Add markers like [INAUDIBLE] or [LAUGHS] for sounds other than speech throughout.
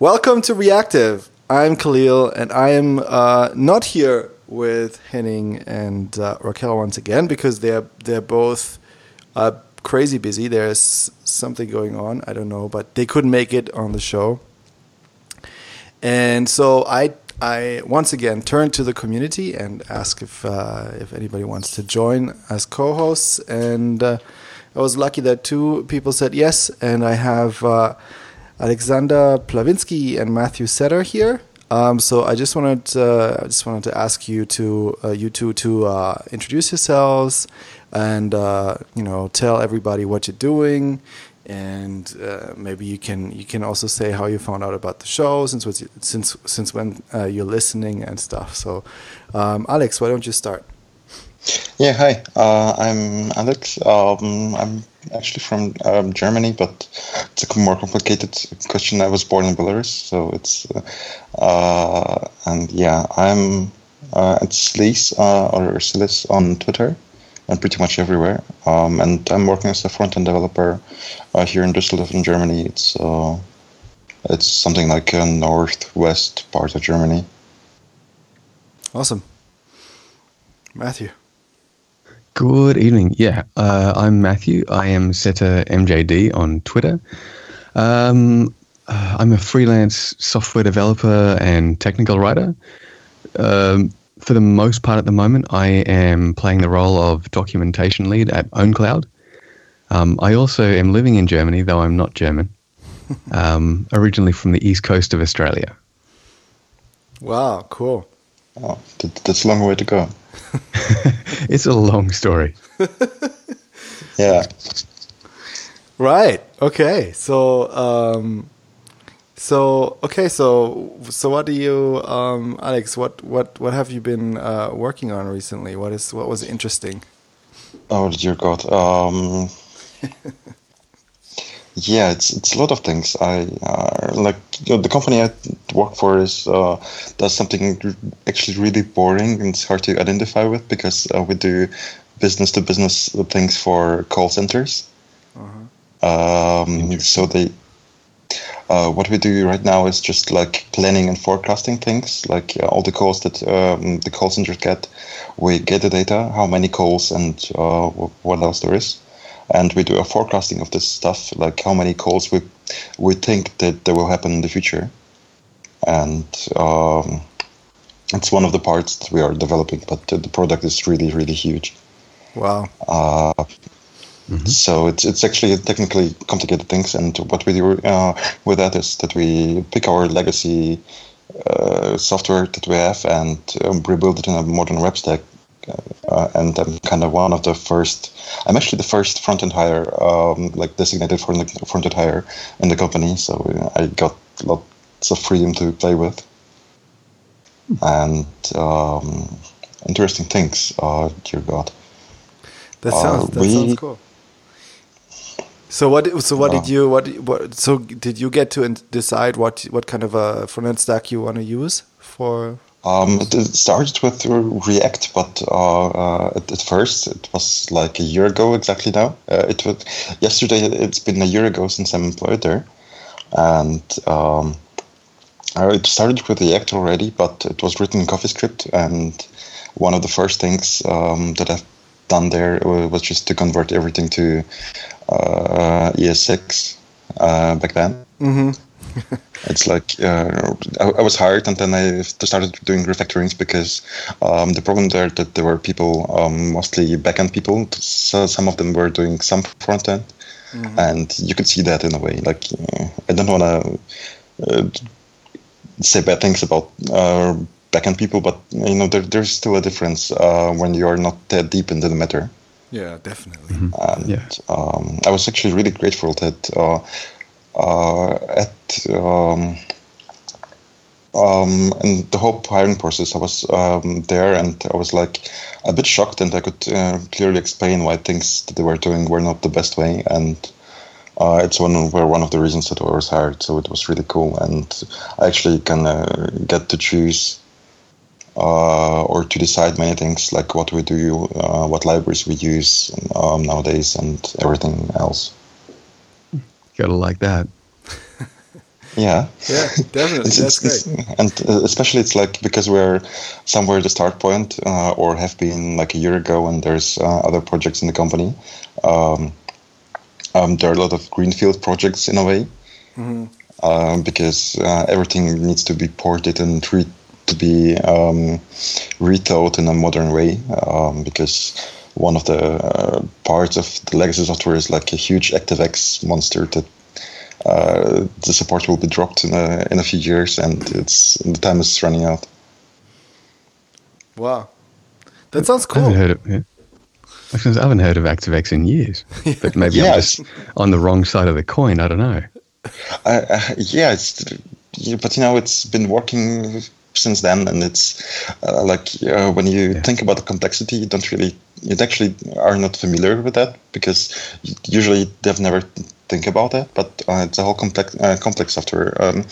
Welcome to Reactive. I'm Kahlil, and I am uh, not here with Henning and uh, Raquel once again because they're they're both uh, crazy busy. There's something going on. I don't know, but they couldn't make it on the show, and so I I once again turned to the community and asked if uh, if anybody wants to join as co-hosts, and uh, I was lucky that two people said yes, and I have. Alexander Plavinski and Matthew Setter here. Um, so I just wanted uh, I just wanted to ask you to uh, you two to uh, introduce yourselves and uh, you know tell everybody what you're doing and uh, maybe you can you can also say how you found out about the show since since since when uh, you're listening and stuff. So um, Alex, why don't you start? Yeah, hi. I'm Alex. Um, I'm actually from um, Germany, but it's a more complicated question. I was born in Belarus, so it's uh, uh and yeah, I'm uh, at Sleaze uh, or Sliss on Twitter and pretty much everywhere. Um, and I'm working as a front end developer uh, here in Düsseldorf in Germany. It's uh, it's something like a northwest part of Germany. Awesome, Matthew. Good evening. Yeah, uh, I'm Matthew. I am Setter MJD on Twitter. Um, uh, I'm a freelance software developer and technical writer. Um, for the most part at the moment, I am playing the role of documentation lead at OwnCloud. Um, I also am living in Germany, though I'm not German. [LAUGHS] Um, originally from the east coast of Australia. Wow, cool. Oh, that's a long way to go. [LAUGHS] it's a long story. [LAUGHS] yeah. Right. Okay. So, um, so okay. So, so what do you, um, Alex? What what what have you been uh, working on recently? What is what was interesting? Oh dear God. Um, [LAUGHS] yeah, it's it's a lot of things. I uh, like you know, the company I work for is uh, does something actually really boring and it's hard to identify with because uh, we do business to business things for call centers. Uh-huh. Um, so they uh, what we do right now is just like planning and forecasting things, like uh, all the calls that um, the call centers get. We get the data, how many calls and uh, what else there is and we do a forecasting of this stuff, like how many calls we we think that there will happen in the future, and um, it's one of the parts that we are developing. But the product is really really huge. Wow. Uh, mm-hmm. So it's it's actually technically complicated things, and what we do uh, with that is that we pick our legacy uh, software that we have and um, rebuild it in a modern web stack uh, and I'm kind of one of the first. I'm actually the first front end hire, um, like designated for the front end hire in the company. So I got lots of freedom to play with, and um, interesting things. Uh, dear God, that sounds uh, that we, sounds cool. So what? So what did you? What, what? So did you get to decide what what kind of a front end stack you want to use for um, it started with React, but uh, uh, at, at, first it was like a year ago exactly now. Uh, it was yesterday. It's been a year ago since I'm employed there, and um, it started with React already, but it was written in CoffeeScript. And one of the first things um, that I've done there was just to convert everything to uh, ES6 uh, back then. Mm-hmm. [LAUGHS] it's like uh, I, I, was hired and then I started doing refactorings because um, the problem there that there were people, um, mostly backend people. So some of them were doing some front end, mm-hmm. and you could see that in a way. Like uh, I don't want to uh, say bad things about uh, backend people, but you know there, there's still a difference uh, when you are not that deep into the matter. Yeah, definitely. Mm-hmm. And, yeah. Um, I was actually really grateful that uh, uh, at um, um, in the whole hiring process, I was um, there and I was like a bit shocked, and I could uh, clearly explain why things that they were doing were not the best way, and uh, it's one were one of the reasons that I was hired. So it was really cool, and I actually can uh, get to choose uh, or to decide many things like what we do, uh, what libraries we use um, nowadays, and everything else. Gotta like that. [LAUGHS] Yeah, yeah, definitely. It's- That's it's- great. it's- and uh, especially it's like because we're somewhere at the start point, uh, or have been like a year ago, and there's uh, other projects in the company. Um, um, there are a lot of greenfield projects in a way, um, because uh, everything needs to be ported and re- to be um, rethought in a modern way. Um, because one of the uh, parts of the legacy software is like a huge ActiveX monster that uh, the support will be dropped in a in a few years, and it's the time is running out. Wow, that sounds cool. I haven't cool. heard of yeah. I, was gonna say, I haven't heard of ActiveX in years, [LAUGHS] but maybe I'm just on the wrong side of the coin. I don't know. Uh, uh, yeah, it's yeah, but you know it's been working since then, and it's uh, like uh, when you Yeah. think about the complexity, you don't really you actually are not familiar with that because usually they've never think about that. But uh, it's a whole complex uh, complex software, um,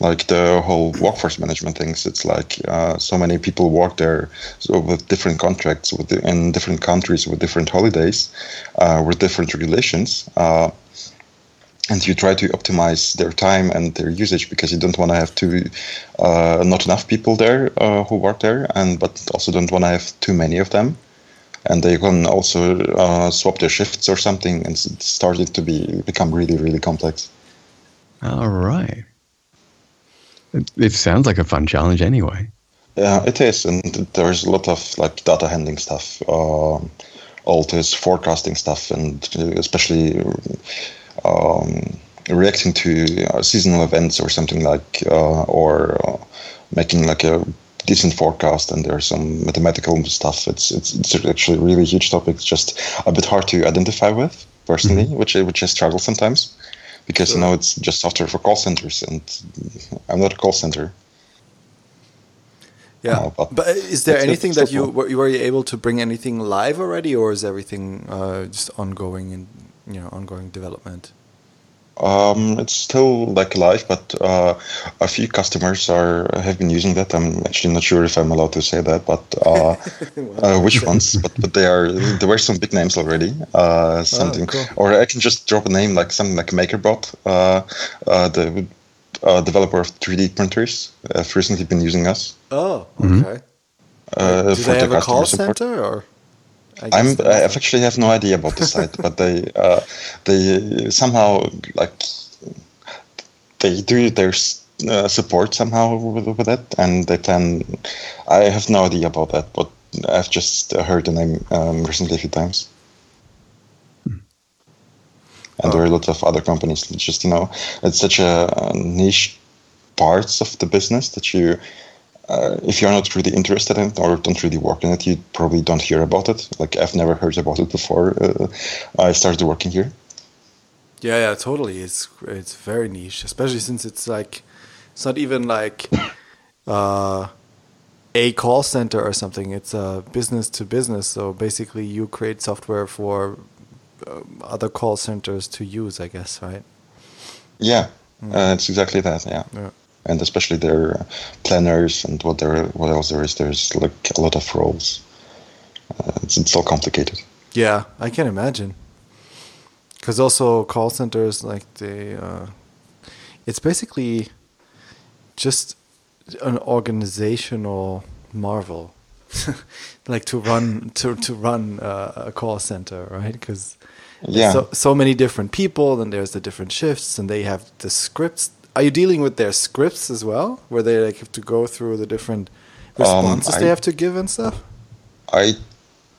like the whole workforce management things. It's like uh, so many people work there so with different contracts with the, in different countries with different holidays, uh, with different regulations. And you try to optimize their time and their usage because you don't want to have too uh, not enough people there uh, who work there and but also don't want to have too many of them and they can also uh, swap their shifts or something and it's started to be become really really complex All right. It, it sounds like a fun challenge anyway. Yeah, it is, and there's a lot of like data handling stuff, um, all this forecasting stuff, and uh, especially um, reacting to uh, seasonal events or something like, uh, or uh, making like a decent forecast. And there's some mathematical stuff. It's it's it's actually a really huge topic. It's just a bit hard to identify with personally, which I, which I struggle sometimes. Because you know it's just software for call centers, and I'm not a call center. Yeah, Uh, but but is there anything that you were, were you able to bring anything live already, or is everything uh, just ongoing and you know ongoing development? Um, it's still like live, but uh, a few customers are have been using that. I'm actually not sure if I'm allowed to say that, but uh, [LAUGHS] uh, which ones? But but they are there were some big names already. Uh, something, cool. or I can just drop a name like something like MakerBot, uh, uh, the uh, developer of 3D printers, have recently been using us. Oh, okay. Uh, Do for they the have a customer call support. center or? I I'm I actually have no idea about the site, but they [LAUGHS] uh, they somehow like they do their uh, support somehow with, with it, and they plan. I have no idea about that, but I've just heard the name um, recently a few times. And there are a lot of other companies. Just you know, it's such a, uh niche parts of the business that you uh, if you're not really interested in it or don't really work in it, you probably don't hear about it. Like I've never heard about it before uh, I started working here. Yeah, yeah, totally. It's it's very niche, especially since it's like it's not even like [COUGHS] uh, a call center or something. It's a business to business. So basically, you create software for um, other call centers to use. I guess, right? Yeah, uh, it's exactly that. Yeah. Yeah. And especially their planners and what there what else there is. There's like a lot of roles. Uh, it's, it's all complicated. Yeah, I can imagine. Because also call centers, like they, uh, it's basically just an organizational marvel, [LAUGHS] like to run to to run uh, a call center, right? Because Yeah. so so many different people, and there's the different shifts, and they have the scripts. Are you dealing with their scripts as well, where they like have to go through the different responses they I- have to give and stuff? I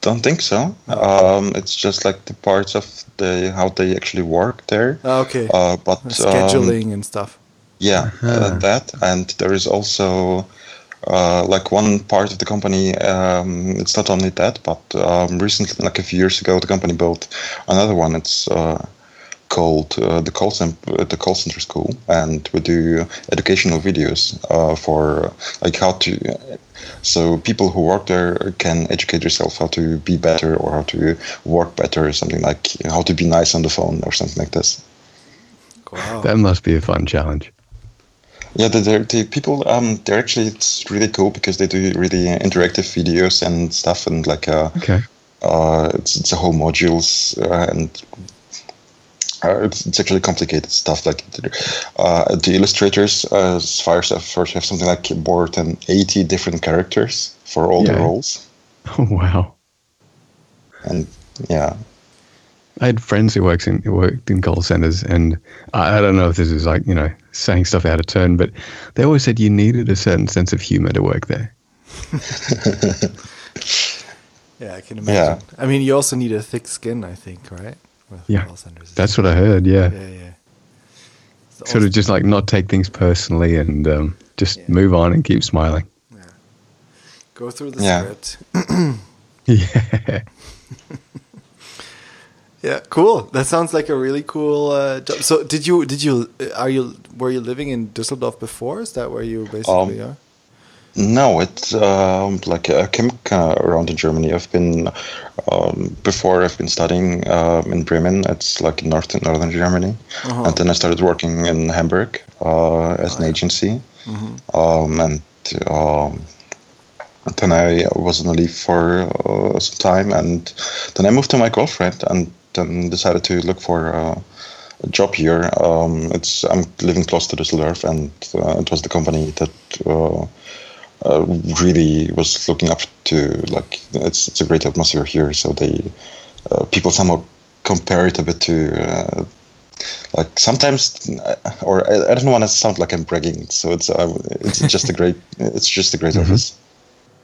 don't think so. Um, it's just like the parts of the how they actually work there. Ah, Okay, Uh, but um, scheduling and stuff. Yeah, uh, that and there is also uh, like one part of the company. Um, it's not only that, but um, recently, like a few years ago, the company built another one. It's uh, called uh, the call center, the call center school, and we do educational videos uh, for like how to. So people who work there can educate yourself how to be better or how to work better, something like how to be nice on the phone or something like this. Wow. That must be a fun challenge. Yeah, the, the, the people, um, they're actually, it's really cool because they do really interactive videos and stuff and like, uh, Okay. uh, it's, it's a whole modules uh, and uh, it's, it's actually complicated stuff. Like uh, the illustrators, uh, Firestuff first have something like more than eighty different characters for all the roles, [LAUGHS] Oh wow. and yeah, I had friends who works in who worked in call centers, and I, I don't know if this is like you know saying stuff out of turn, but they always said you needed a certain sense of humor to work there. [LAUGHS] [LAUGHS] Yeah, I can imagine. Yeah. I mean, you also need a thick skin, I think, right? With Yeah. That's what I heard. Yeah, yeah, yeah. It's sort also- of just like not take things personally and um, just Yeah. move on and keep smiling. Yeah. Go through the Yeah. script. [CLEARS THROAT] Yeah, [LAUGHS] Yeah, cool. That sounds like a really cool uh, job. So, did you did you uh, are you were you living in Düsseldorf before? Is that where you basically Um, are? No, it's um, like I came around in Germany. I've been um, before. I've been studying um, in Bremen. It's like in northern northern Germany, Uh-huh. and then I started working in Hamburg uh, as an agency, um, and um, then I was on a leave for uh, some time, and then I moved to my girlfriend, and then decided to look for. Uh, a job here. Um, it's I'm living close to Düsseldorf, and uh, it was the company that uh, uh, really was looking up to like it's it's a great atmosphere here. So they uh, people somehow compare it a bit to uh, like sometimes, uh, or I, I don't want to sound like I'm bragging. So it's uh, it's just a great [LAUGHS] it's just a great office.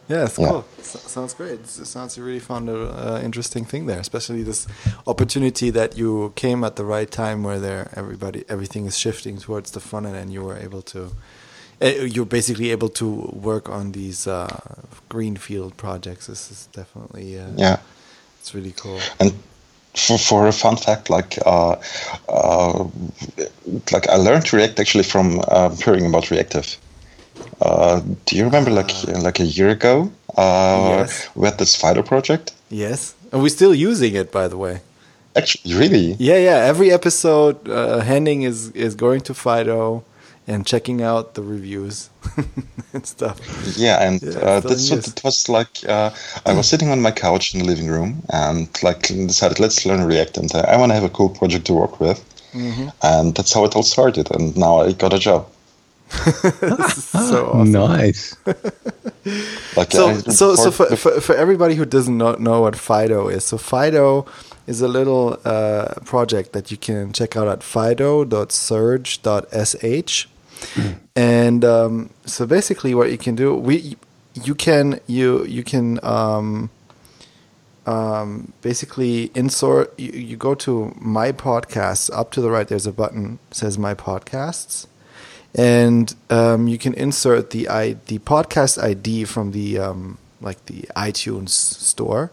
Yeah, it's Yeah. cool. S- sounds great. It sounds you really found an uh, interesting thing there, especially this opportunity that you came at the right time, where there everybody everything is shifting towards the front end, and you were able to. Uh, You're basically able to work on these uh, greenfield projects. This is definitely uh, Yeah. it's really cool. And for, for a fun fact, like uh, uh, like I learned React actually from uh, hearing about Reactive. Uh, do you remember like like a year ago? Uh, Yes. We had this Fido project. Yes, and we're still using it, by the way. Actually, really? Yeah, yeah. Every episode, uh, Henning is is going to Fido and checking out the reviews [LAUGHS] and stuff. Yeah, and Yeah, uh, that's what it was like. Uh, I was sitting on my couch in the living room and like decided let's learn React, and uh, I want to have a cool project to work with, Mm-hmm. and that's how it all started. And now I got a job. [LAUGHS] so awesome. nice. [LAUGHS] Like So, I- so, so for, for, for everybody who doesn't know, know what Fido is, so Fido is a little uh, project that you can check out at fido.surge.sh. And um, so basically, what you can do, we you can you you can um, um, basically insert. You, you go to my podcasts. Up to the right, there's a button says my podcasts and um, you can insert the I, the podcast ID from the um, like the iTunes store,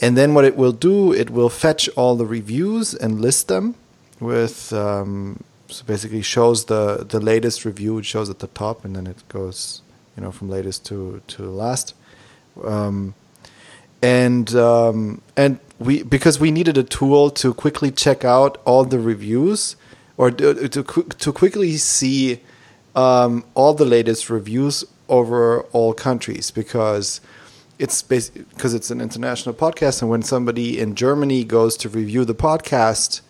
and then what it will do, it will fetch all the reviews and list them with um, so basically shows the the latest review. It shows at the top, and then it goes you know from latest to to last. Um, and um, and we because we needed a tool to quickly check out all the reviews or to to, to quickly see um, all the latest reviews over all countries because it's because it's an international podcast and when somebody in Germany goes to review the podcast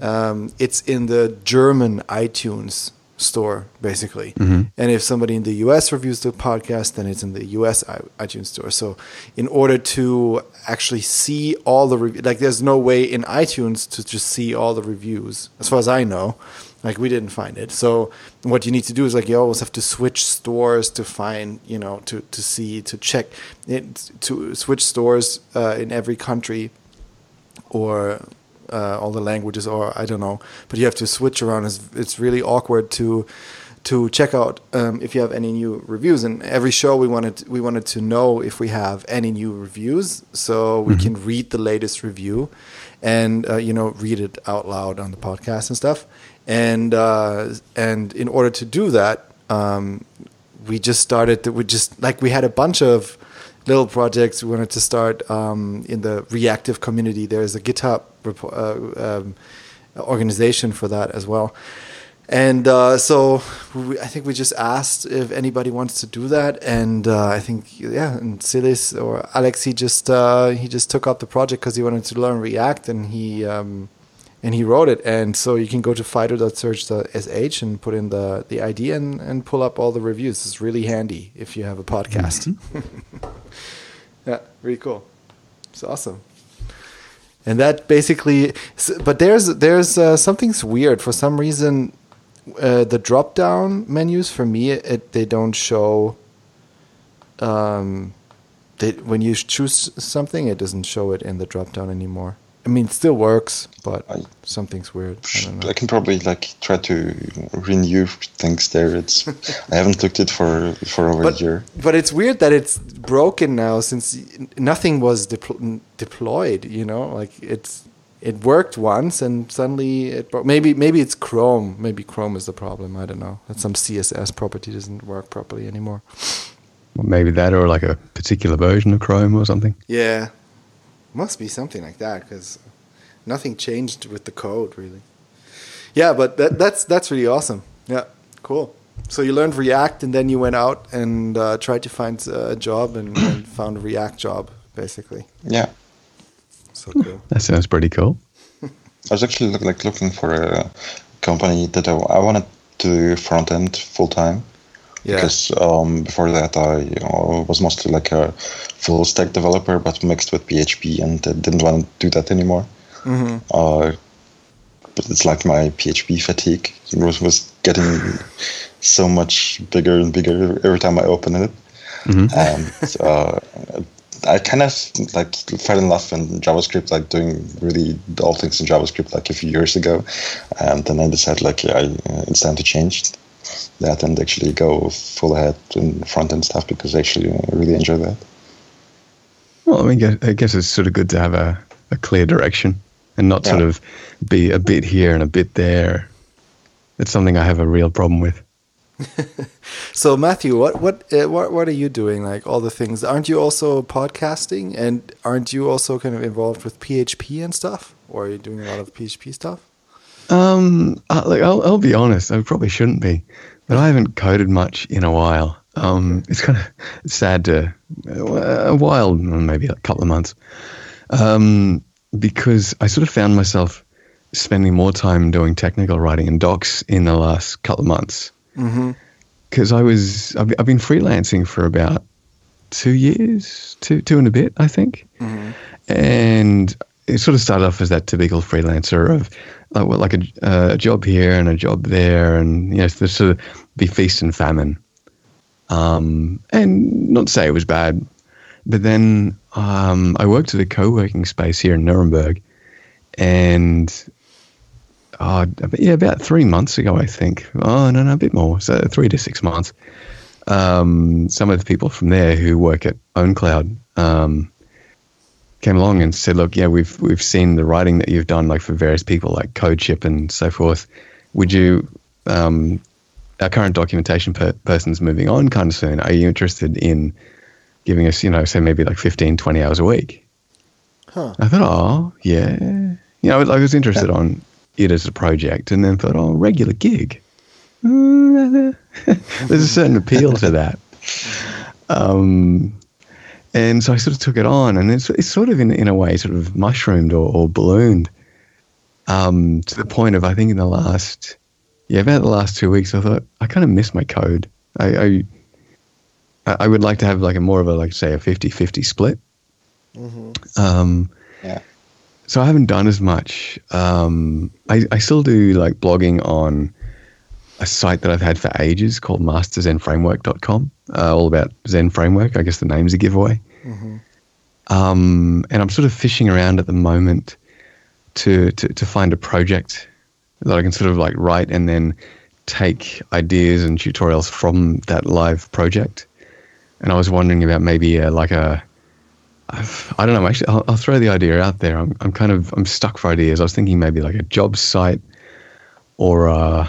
um, it's in the German iTunes store basically. And if somebody in the US reviews the podcast then it's in the US iTunes store. So in order to actually see all the rev- like there's no way in iTunes to just see all the reviews as far as I know. Like we didn't find it. So what you need to do is like you always have to switch stores to find you know to to see to check it to switch stores uh, in every country or uh, all the languages, or I don't know. But you have to switch around. It's, it's really awkward to to check out um, if you have any new reviews. And every show we wanted we wanted to know if we have any new reviews, so we can read the latest review, and uh, you know read it out loud on the podcast and stuff. And uh, and in order to do that, um, we just started. We just like we had a bunch of little projects we wanted to start um, in the reactive community. There's a GitHub uh, um, organization for that as well. And uh, so we, I think we just asked if anybody wants to do that, and uh, I think yeah, and cilice or Alex, he just uh, he just took up the project because he wanted to learn React, and he um, and he wrote it. And so you can go to fido.surge.sh and put in the, the ID and, and pull up all the reviews. It's really handy if you have a podcast. Mm-hmm. [LAUGHS] yeah, really cool. It's awesome. And that basically, but there's there's uh, something's weird for some reason. Uh, the drop down menus for me, it, they don't show. Um, they, when you choose something, it doesn't show it in the drop down anymore. I mean, it still works, but I, something's weird. I, I, can probably like try to renew things there. It's I haven't looked it for for over but, a year. But it's weird that it's broken now since nothing was depl deployed. You know, like it's it worked once and suddenly it broke. Maybe maybe it's Chrome. Maybe Chrome is the problem. I don't know. That some CSS property doesn't work properly anymore. Well, maybe that or like a particular version of Chrome or something. Yeah, must be something like that because nothing changed with the code really. Yeah, but that, that's that's really awesome. Yeah, cool. So you learned React and then you went out and uh, tried to find a job and, and, [CLEARS THROAT] found a React job basically. Yeah. So cool. That sounds pretty cool. I was actually look, like looking for a company that I, I wanted to do front end full time. Yeah. Because um, before that, I you know, was mostly like a full stack developer, but mixed with PHP, and I didn't want to do that anymore. Mm-hmm. Uh, but it's like my PHP fatigue it was, was getting so much bigger and bigger every time I opened it. Mm-hmm. And uh, I kind of like fell in love in JavaScript, like doing really all things in JavaScript, like a few years ago. And then I decided, like, yeah, uh, it's time to change that and actually go full ahead in front end stuff because I actually uh, really enjoy that. Well, I mean, I guess it's sort of good to have a, a clear direction and not yeah. sort of be a bit here and a bit there. It's something I have a real problem with. [LAUGHS] so Matthew, what what uh, what what are you doing? Like all the things, aren't you also podcasting, and aren't you also kind of involved with PHP and stuff, or are you doing a lot of PHP stuff? Um, uh, like I'll, I'll be honest, I probably shouldn't be, but I haven't coded much in a while. Um, it's kind of sad to a while, maybe a couple of months, um, because I sort of found myself spending more time doing technical writing and docs in the last couple of months. Because mm-hmm. I was, I've, I've, been freelancing for about two years, two two and a bit, I think, mm-hmm. and it sort of started off as that typical freelancer of like, well, like a, uh, a job here and a job there, and you know, sort of be feast and famine. Um, and not to say it was bad, but then um, I worked at a co-working space here in Nuremberg, and uh, yeah, about three months ago, I think. Oh no, no, a bit more. So three to six months. Um, some of the people from there who work at OwnCloud um, came along and said, "Look, yeah, we've we've seen the writing that you've done, like for various people, like CodeShip and so forth. Would you um, our current documentation per- person's moving on kind of soon. Are you interested in giving us, you know, say maybe like 15, 20 hours a week? Huh. I thought, oh, yeah. You know, I was interested on it as a project and then thought, oh, regular gig. [LAUGHS] There's a certain appeal to that. [LAUGHS] Um, and so I sort of took it on and it's, it's sort of in, in a way sort of mushroomed or, or ballooned um, to the point of, I think in the last yeah, about the last two weeks, I thought I kind of miss my code. I, I, I would like to have like a more of a like say a 50-50 split. Mm-hmm. Um, yeah. So I haven't done as much. Um, I, I still do like blogging on a site that I've had for ages called masterzendframework.com, uh, all about Zend framework. I guess the name's a giveaway. Mm-hmm. Um, and I'm sort of fishing around at the moment to, to, to find a project that I can sort of like write and then take ideas and tutorials from that live project. And I was wondering about maybe a, like a, I don't know. Actually, I'll, I'll, throw the idea out there. I'm, I'm kind of, I'm stuck for ideas. I was thinking maybe like a job site, or uh,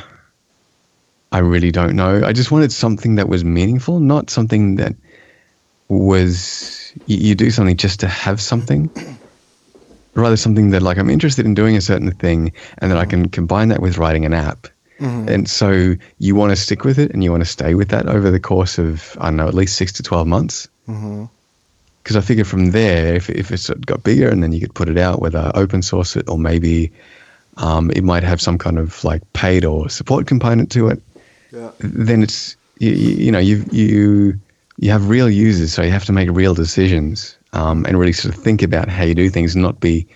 I really don't know. I just wanted something that was meaningful, not something that was you, you do something just to have something rather something that like I'm interested in doing a certain thing and then I can combine that with writing an app. Mm-hmm. And so you want to stick with it and you want to stay with that over the course of, I don't know, at least six to 12 months. Because mm-hmm. I figure from there, if, if it's got bigger and then you could put it out, whether open source it or maybe Um, it might have some kind of like paid or support component to it. Yeah. Then it's you, you know you you you have real users, so you have to make real decisions um, and really sort of think about how you do things, and not be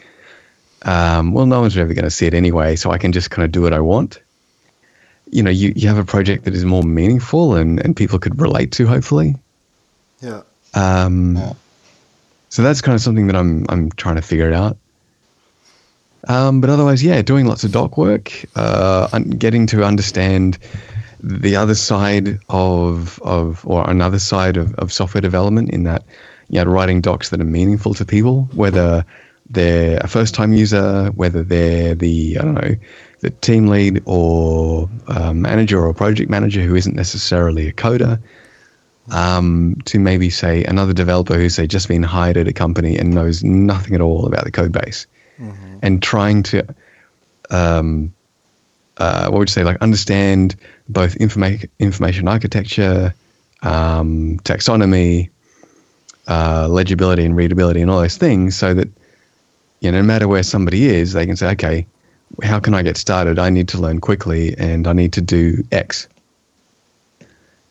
um, well, no one's ever going to see it anyway, so I can just kind of do what I want. You know, you, you have a project that is more meaningful and, and people could relate to, hopefully. Yeah. Um, Yeah. So that's kind of something that I'm I'm trying to figure out. Um, but otherwise, yeah, doing lots of doc work, uh, getting to understand the other side of of or another side of, of software development in that you know writing docs that are meaningful to people, whether they're a first time user, whether they're the I don't know the team lead or manager or project manager who isn't necessarily a coder um, to maybe say another developer who's say just been hired at a company and knows nothing at all about the code base. And trying to um, uh, what would you say like understand both informa- information architecture um, taxonomy uh, legibility and readability and all those things so that you know no matter where somebody is they can say okay how can I get started I need to learn quickly and I need to do X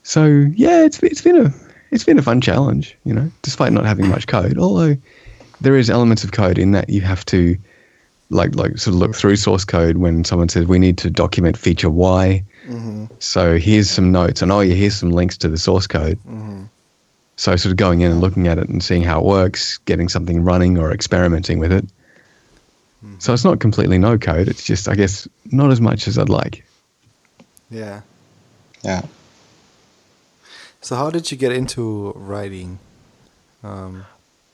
so yeah, it's it's been a it's been a fun challenge, you know, despite not having much code. Although there is elements of code in that you have to like like sort of look through source code when someone says we need to document feature Y. Mm-hmm. So here's some notes, and oh yeah, here's some links to the source code. Mm-hmm. So sort of going in and looking at it and seeing how it works, getting something running or experimenting with it. Mm-hmm. So it's not completely no code. It's just I guess not as much as I'd like. Yeah. Yeah. So how did you get into writing? Um,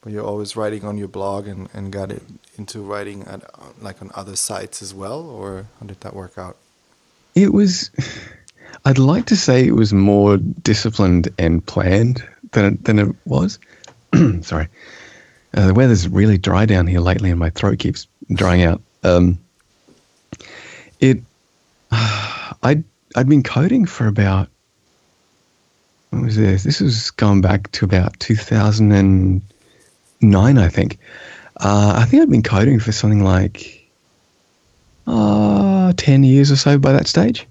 were you always writing on your blog and, and got it into writing at, like on other sites as well, or how did that work out? It was. I'd like to say it was more disciplined and planned than it, than it was. [CLEARS THROAT] Sorry, uh, the weather's really dry down here lately, and my throat keeps drying out. Um, it. [SIGHS] I'd I'd been coding for about. What was this? This was going back to about 2009, I think. Uh, I think I'd been coding for something like uh, 10 years or so by that stage.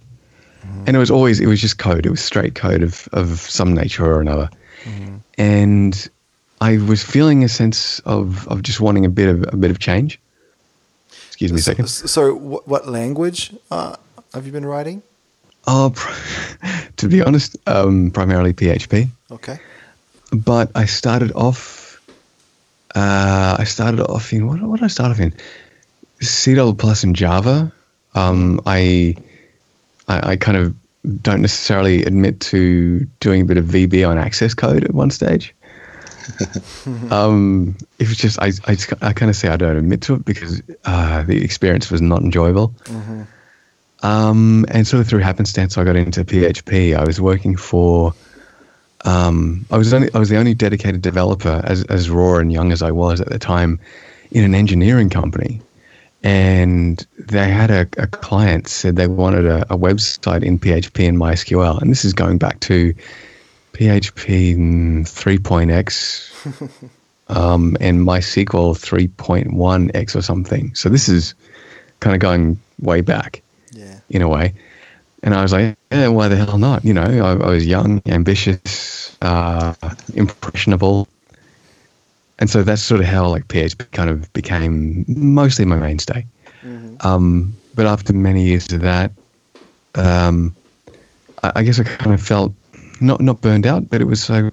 And it was always, it was just code. It was straight code of, of some nature or another. And I was feeling a sense of, of just wanting a bit of, a bit of change. Excuse me a So, second. so what, what language uh, have you been writing? Oh, [LAUGHS] to be honest, um, primarily PHP. Okay. but I started off. Uh, I started off in what? What did I start off in? C plus and Java. Um, I, I I kind of don't necessarily admit to doing a bit of VB on access code at one stage. [LAUGHS] um, it was just I I, I kind of say I don't admit to it because uh, the experience was not enjoyable. Um, and sort of through happenstance, I got into PHP. I was working for um, I was only I was the only dedicated developer as as raw and young as I was at the time in an engineering company, and they had a, a client said they wanted a, a website in PHP and MySQL, and this is going back to PHP 3.x [LAUGHS] um, and MySQL 3.1x or something. So this is kind of going way back Yeah. in a way. And I was like, yeah, why the hell not? You know, I, I was young, ambitious, uh, impressionable. And so that's sort of how like PHP kind of became mostly my mainstay. Um, but after many years of that, um, I, I guess I kind of felt not not burned out, but it was so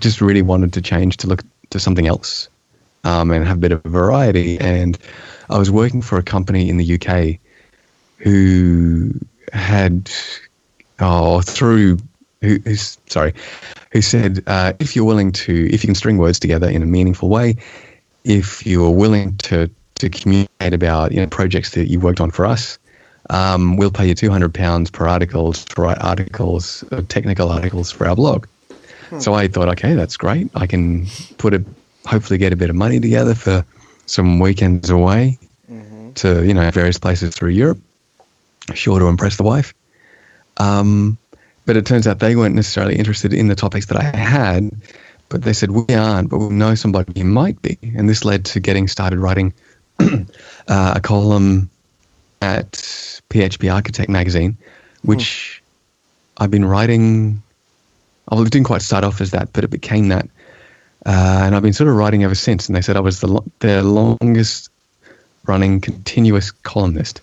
just really wanted to change to look to something else um, and have a bit of variety. And I was working for a company in the UK who had, oh, through, who, who's, sorry, who said, uh, if you're willing to, if you can string words together in a meaningful way, if you're willing to, to communicate about, you know, projects that you worked on for us, um, we'll pay you £200 per article to write articles, uh, technical articles for our blog. So I thought, okay, that's great. I can put a, hopefully get a bit of money together for some weekends away to, you know, various places through Europe sure to impress the wife. Um, but it turns out they weren't necessarily interested in the topics that I had, but they said, we aren't, but we know somebody who might be. And this led to getting started writing [CLEARS THROAT] uh, a column at PHP Architect magazine, which I've been writing. Well, it didn't quite start off as that, but it became that. Uh, and I've been sort of writing ever since. And they said I was the lo- their longest running continuous columnist.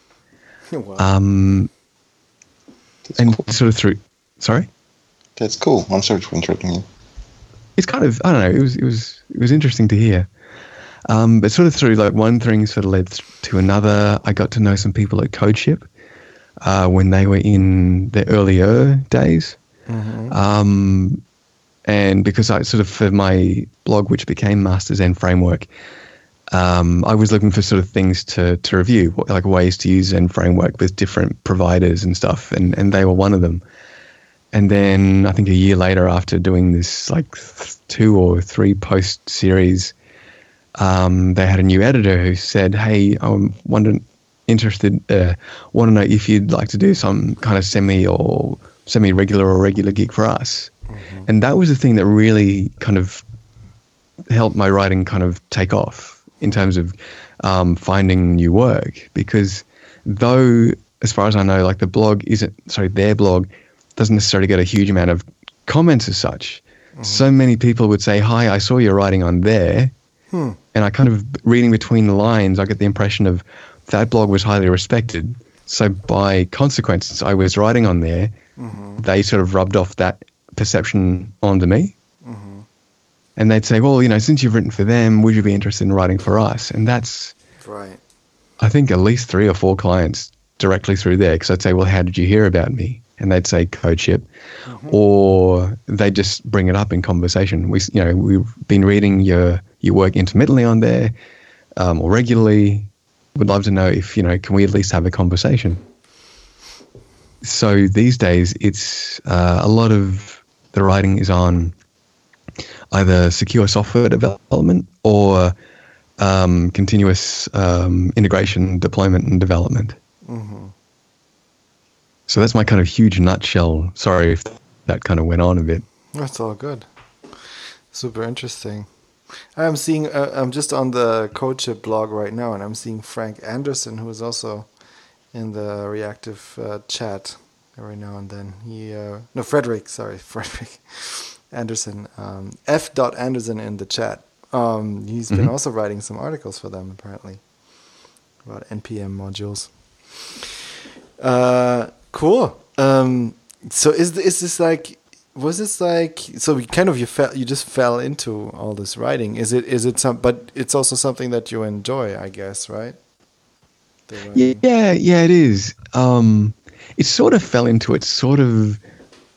Um, That's and cool. sort of through. Sorry. That's cool. I'm sorry for interrupting you. it's kind of I don't know. It was it was it was interesting to hear. Um, but sort of through like one thing sort of led to another. I got to know some people at CodeShip uh, when they were in their earlier days. Um, and because I sort of for my blog, which became Masters Zend Framework, um, I was looking for sort of things to to review, like ways to use Zend Framework with different providers and stuff, and and they were one of them. And then I think a year later, after doing this like th- two or three post series, um, they had a new editor who said, "Hey, I'm wondering, interested, uh, want to know if you'd like to do some kind of semi or semi regular or regular gig for us." And that was the thing that really kind of helped my writing kind of take off in terms of um, finding new work because though as far as I know like the blog isn't sorry their blog doesn't necessarily get a huge amount of comments as such. Mm-hmm. So many people would say hi I saw your writing on there. Hmm. And I kind of reading between the lines I get the impression of that blog was highly respected. So by consequence I was writing on there. Mm-hmm. They sort of rubbed off that perception onto me and they'd say, "Well, you know, since you've written for them, would you be interested in writing for us?" And that's, right. I think, at least three or four clients directly through there. Because I'd say, "Well, how did you hear about me?" And they'd say CodeShip, or they'd just bring it up in conversation. We, you know, we've been reading your your work intermittently on there, um, or regularly. Would love to know if you know, can we at least have a conversation? So these days, it's uh, a lot of the writing is on either secure software development or um, continuous um, integration, deployment, and development. So that's my kind of huge nutshell. Sorry if that kind of went on a bit. That's all good. Super interesting. I'm seeing. Uh, I'm just on the CodeShip blog right now, and I'm seeing Frank Anderson, who is also in the reactive uh, chat every now and then. He uh, no Frederick, sorry, [LAUGHS] Frederick Anderson. Um, F. Dot Anderson in the chat. Um, he's been also writing some articles for them apparently about npm modules. Uh, cool. Um, so is is this like was this like so you kind of you fell you just fell into all this writing? Is it is it some but it's also something that you enjoy, I guess, right? The. Yeah, yeah, it is. Um, it sort of fell into it. Sort of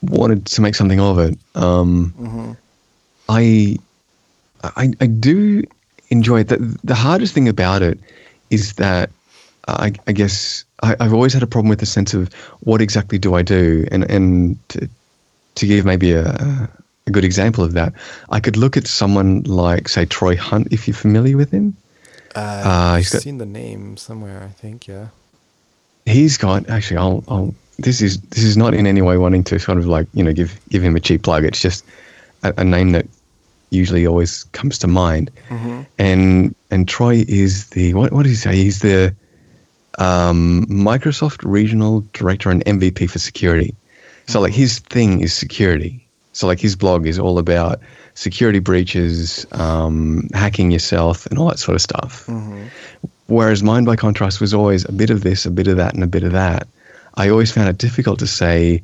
wanted to make something of it. Um, I, I, I do enjoy it. The, the hardest thing about it is that I, I guess I, I've always had a problem with the sense of what exactly do I do, and and to, to give maybe a, a good example of that, I could look at someone like say Troy Hunt, if you're familiar with him. Uh, Uh, I've he's got- seen the name somewhere, I think, yeah. he's got actually I'll, I'll this is this is not in any way wanting to sort of like you know give give him a cheap plug. It's just a, a name that usually always comes to mind. And and Troy is the what what did he say? He's the um, Microsoft regional director and MVP for security. So like his thing is security. So like his blog is all about security breaches um, hacking yourself and all that sort of stuff. Whereas mine, by contrast, was always a bit of this, a bit of that, and a bit of that. I always found it difficult to say,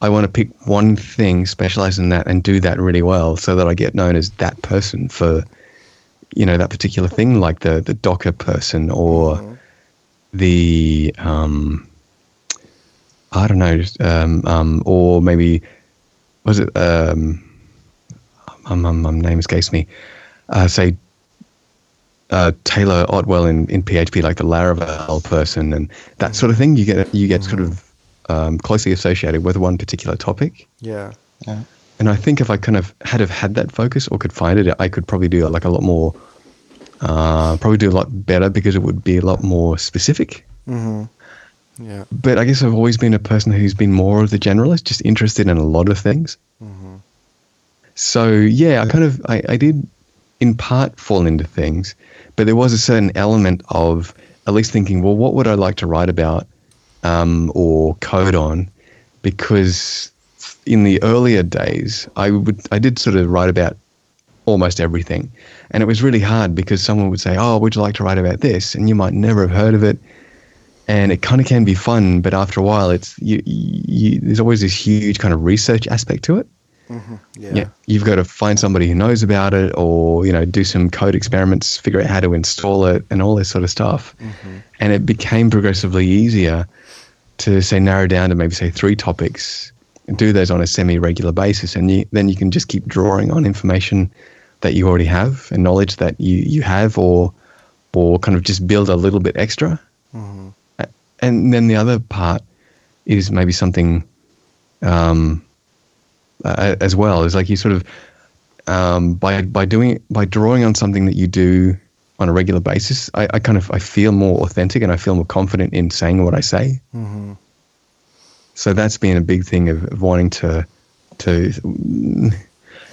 I want to pick one thing, specialize in that, and do that really well so that I get known as that person for, you know, that particular thing, like the, the Docker person or the, um, I don't know, just, um, um, or maybe, was it, um, um, um, um, name escapes me, uh, say uh, Taylor Otwell in, in PHP, like the Laravel person and that sort of thing. You get you get sort of um, closely associated with one particular topic. Yeah. Yeah. And I think if I kind of had have had that focus or could find it, I could probably do like a lot more. Uh, probably do a lot better because it would be a lot more specific. Mm-hmm. Yeah. But I guess I've always been a person who's been more of the generalist, just interested in a lot of things. So yeah, I kind of I, I did in part fall into things, but there was a certain element of at least thinking, well, what would I like to write about um, or code on? Because in the earlier days, I would I did sort of write about almost everything, and it was really hard because someone would say, "Oh, would you like to write about this?" and you might never have heard of it, and it kind of can be fun, but after a while, it's you, you, there's always this huge kind of research aspect to it. Mm-hmm. Yeah. Yeah, you've got to find somebody who knows about it, or you know, do some code experiments, figure out how to install it, and all this sort of stuff. Mm-hmm. And it became progressively easier to say narrow down to maybe say three topics, and do those on a semi-regular basis, and you, then you can just keep drawing on information that you already have and knowledge that you you have, or or kind of just build a little bit extra. Mm-hmm. And then the other part is maybe something. Um, uh, as well is like you sort of um, by by doing by drawing on something that you do on a regular basis, I, I kind of I feel more authentic and I feel more confident in saying what I say. Mm-hmm. So that's been a big thing of, of wanting to to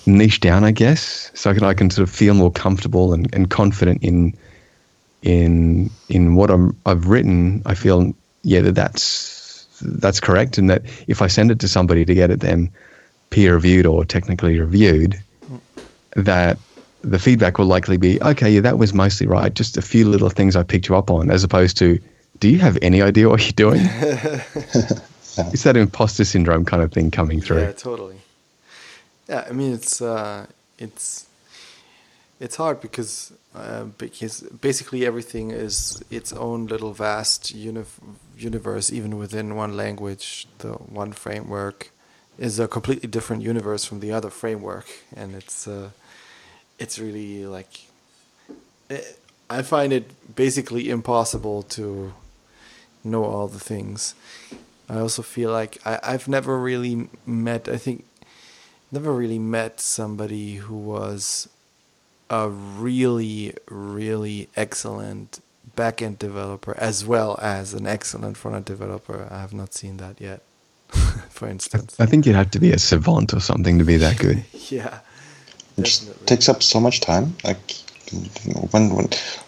niche down, I guess, so I can I can sort of feel more comfortable and, and confident in in in what I'm I've written. I feel yeah that that's that's correct, and that if I send it to somebody to get it then peer reviewed or technically reviewed, that the feedback will likely be okay. Yeah, that was mostly right. Just a few little things I picked you up on, as opposed to, do you have any idea what you're doing? [LAUGHS] It's that imposter syndrome kind of thing coming through. Yeah, totally. Yeah, I mean it's uh, it's it's hard because uh, because basically everything is its own little vast uni- universe, even within one language. The one framework is a completely different universe from the other framework, and it's uh, it's really like eh, I find it basically impossible to know all the things. I also feel like I, I've never really met, I think, never really met somebody who was a really, really excellent backend developer as well as an excellent front end developer. I have not seen that yet, [LAUGHS] for instance. I think you'd have to be a savant or something to be that good. [LAUGHS] yeah. It just Definitely. takes up so much time. Like when, when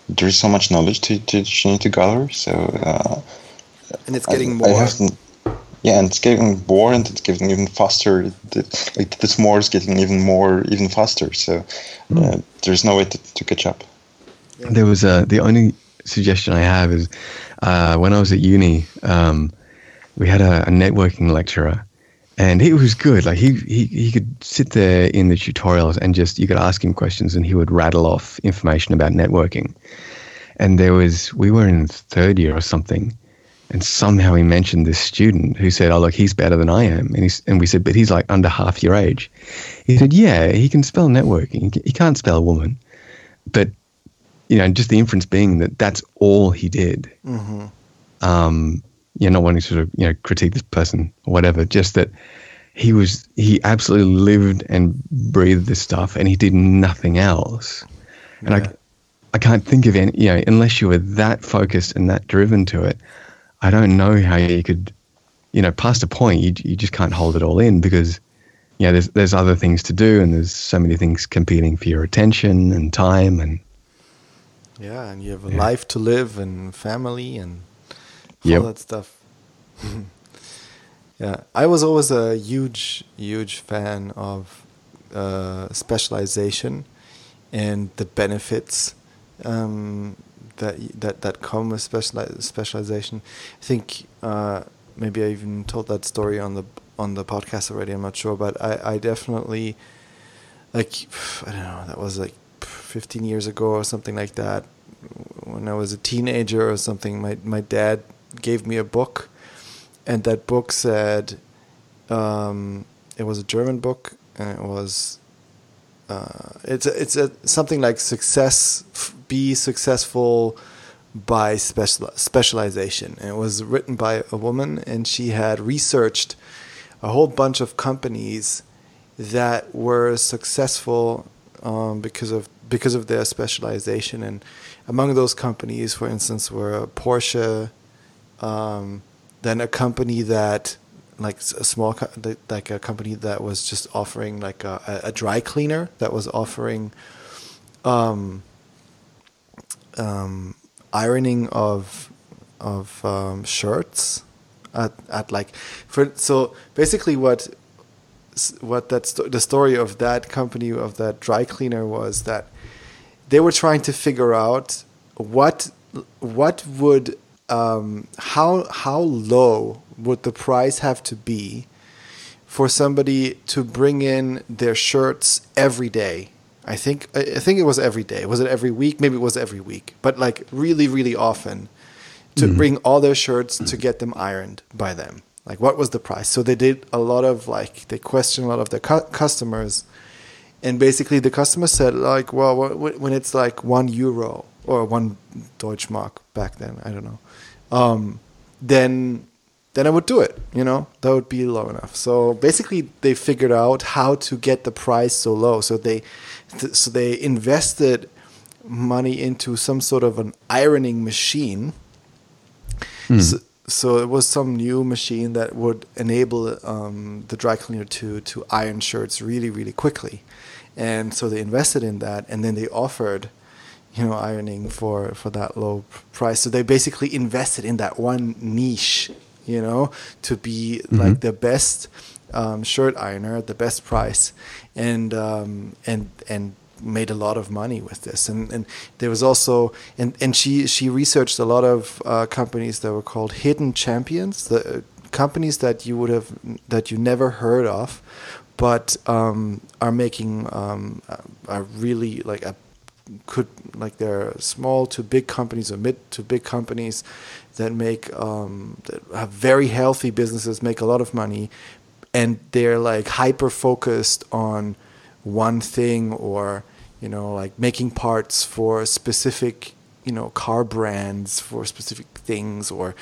there is so much knowledge to, to that you need to gather. So uh, And it's getting I more. haven't- yeah, and it's getting more, and it's getting even faster. The- Like this more is getting even more, even faster. So uh, there's no way to, to catch up. There was a, the only suggestion I have is uh, when I was at uni, um, we had a, a networking lecturer, and he was good. Like he, he he could sit there in the tutorials and just you could ask him questions, and he would rattle off information about networking. And there was we were in third year or something, and somehow he mentioned this student who said, "Oh, look, he's better than I am." And he's, and we said, "But he's like under half your age." He said, "Yeah, he can spell networking. He can't spell woman." But you know, just the inference being that that's all he did. hmm Um, you're not wanting to sort of you know critique this person or whatever, just that he was he absolutely lived and breathed this stuff, and he did nothing else. And Yeah. I, I can't think of any, you know, unless you were that focused and that driven to it, I don't know how you could, you know, past a point, you you just can't hold it all in because, you know, there's there's other things to do and there's so many things competing for your attention and time and Yeah, and you have a Yeah. life to live and family and all Yep. that stuff. [LAUGHS] yeah, I was always a huge, huge fan of uh, specialization and the benefits um, that that that come with speciali- specialization. I think uh, maybe I even told that story on the on the podcast already. I'm not sure, but I, I definitely like I don't know. That was like 15 years ago or something like that. When I was a teenager or something, my my dad gave me a book, and that book said um, it was a German book, and it was uh, it's a, it's a something like success be successful by special specialization. And it was written by a woman and she had researched a whole bunch of companies that were successful um, because of because of their specialization. And among those companies for instance were Porsche um, then a company that like a small co- like a company that was just offering like a, a- a dry cleaner that was offering um, um, ironing of of um, shirts at, at like for so basically what what that sto- the story of that company of that dry cleaner was that they were trying to figure out what what would um, how how low would the price have to be for somebody to bring in their shirts every day I think I think it was every day. Was it every week? Maybe it was every week, but like really, really often to mm-hmm. bring all their shirts to get them ironed by them. Like, what was the price? So they did a lot of like they questioned a lot of their cu- customers, and basically the customer said like, well, when it's like one euro or one Deutschmark back then, I don't know, um, then then I would do it. You know, that would be low enough. So basically, they figured out how to get the price so low. So they, so they invested money into some sort of an ironing machine. Hmm. So, so, it was some new machine that would enable um, the dry cleaner to to iron shirts really really quickly, and so they invested in that, and then they offered you know ironing for for that low price so they basically invested in that one niche you know, to be mm-hmm. like the best um, shirt ironer at the best price, and um, and and made a lot of money with this. And and there was also and and she she researched a lot of uh, companies that were called hidden champions, the uh, companies that you would have that you never heard of, but um, are making um, are really like a could like they're small to big companies or mid to big companies that make um, that have very healthy businesses, make a lot of money, and they're like hyper focused on one thing or you know like making parts for specific you know car brands for specific things or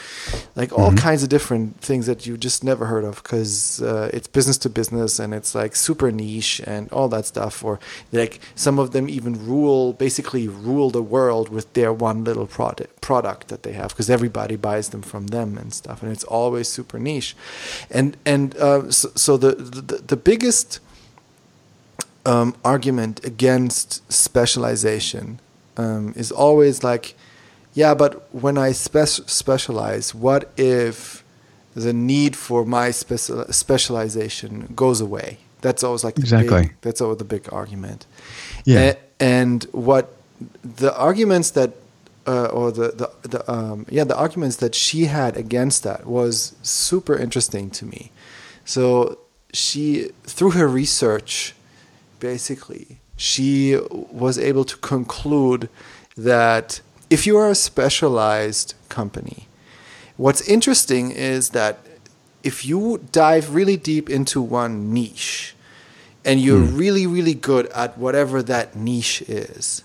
like all mm-hmm. kinds of different things that you just never heard of because uh, it's business to business and it's like super niche and all that stuff or like some of them even rule basically rule the world with their one little product product that they have because everybody buys them from them and stuff and it's always super niche and and uh, so, so the, the the biggest um, argument against specialization um, is always like, yeah, but when I spe- specialize, what if the need for my speci- specialization goes away? That's always like exactly. Big, that's always the big argument. Yeah. A- and what the arguments that uh, or the the, the um, yeah the arguments that she had against that was super interesting to me. So she through her research, basically she was able to conclude that if you are a specialized company, what's interesting is that if you dive really deep into one niche and you're hmm. really, really good at whatever that niche is,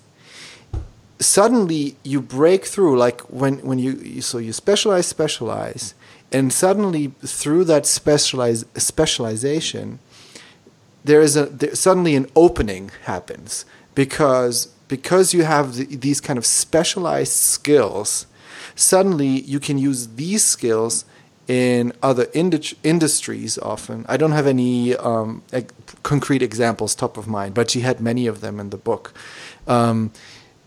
suddenly you break through like when, when you so you specialize specialize and suddenly through that specialize specialization there is a there, suddenly an opening happens because because you have the, these kind of specialized skills suddenly you can use these skills in other indu- industries often. I don't have any um, concrete examples top of mind but she had many of them in the book. Um,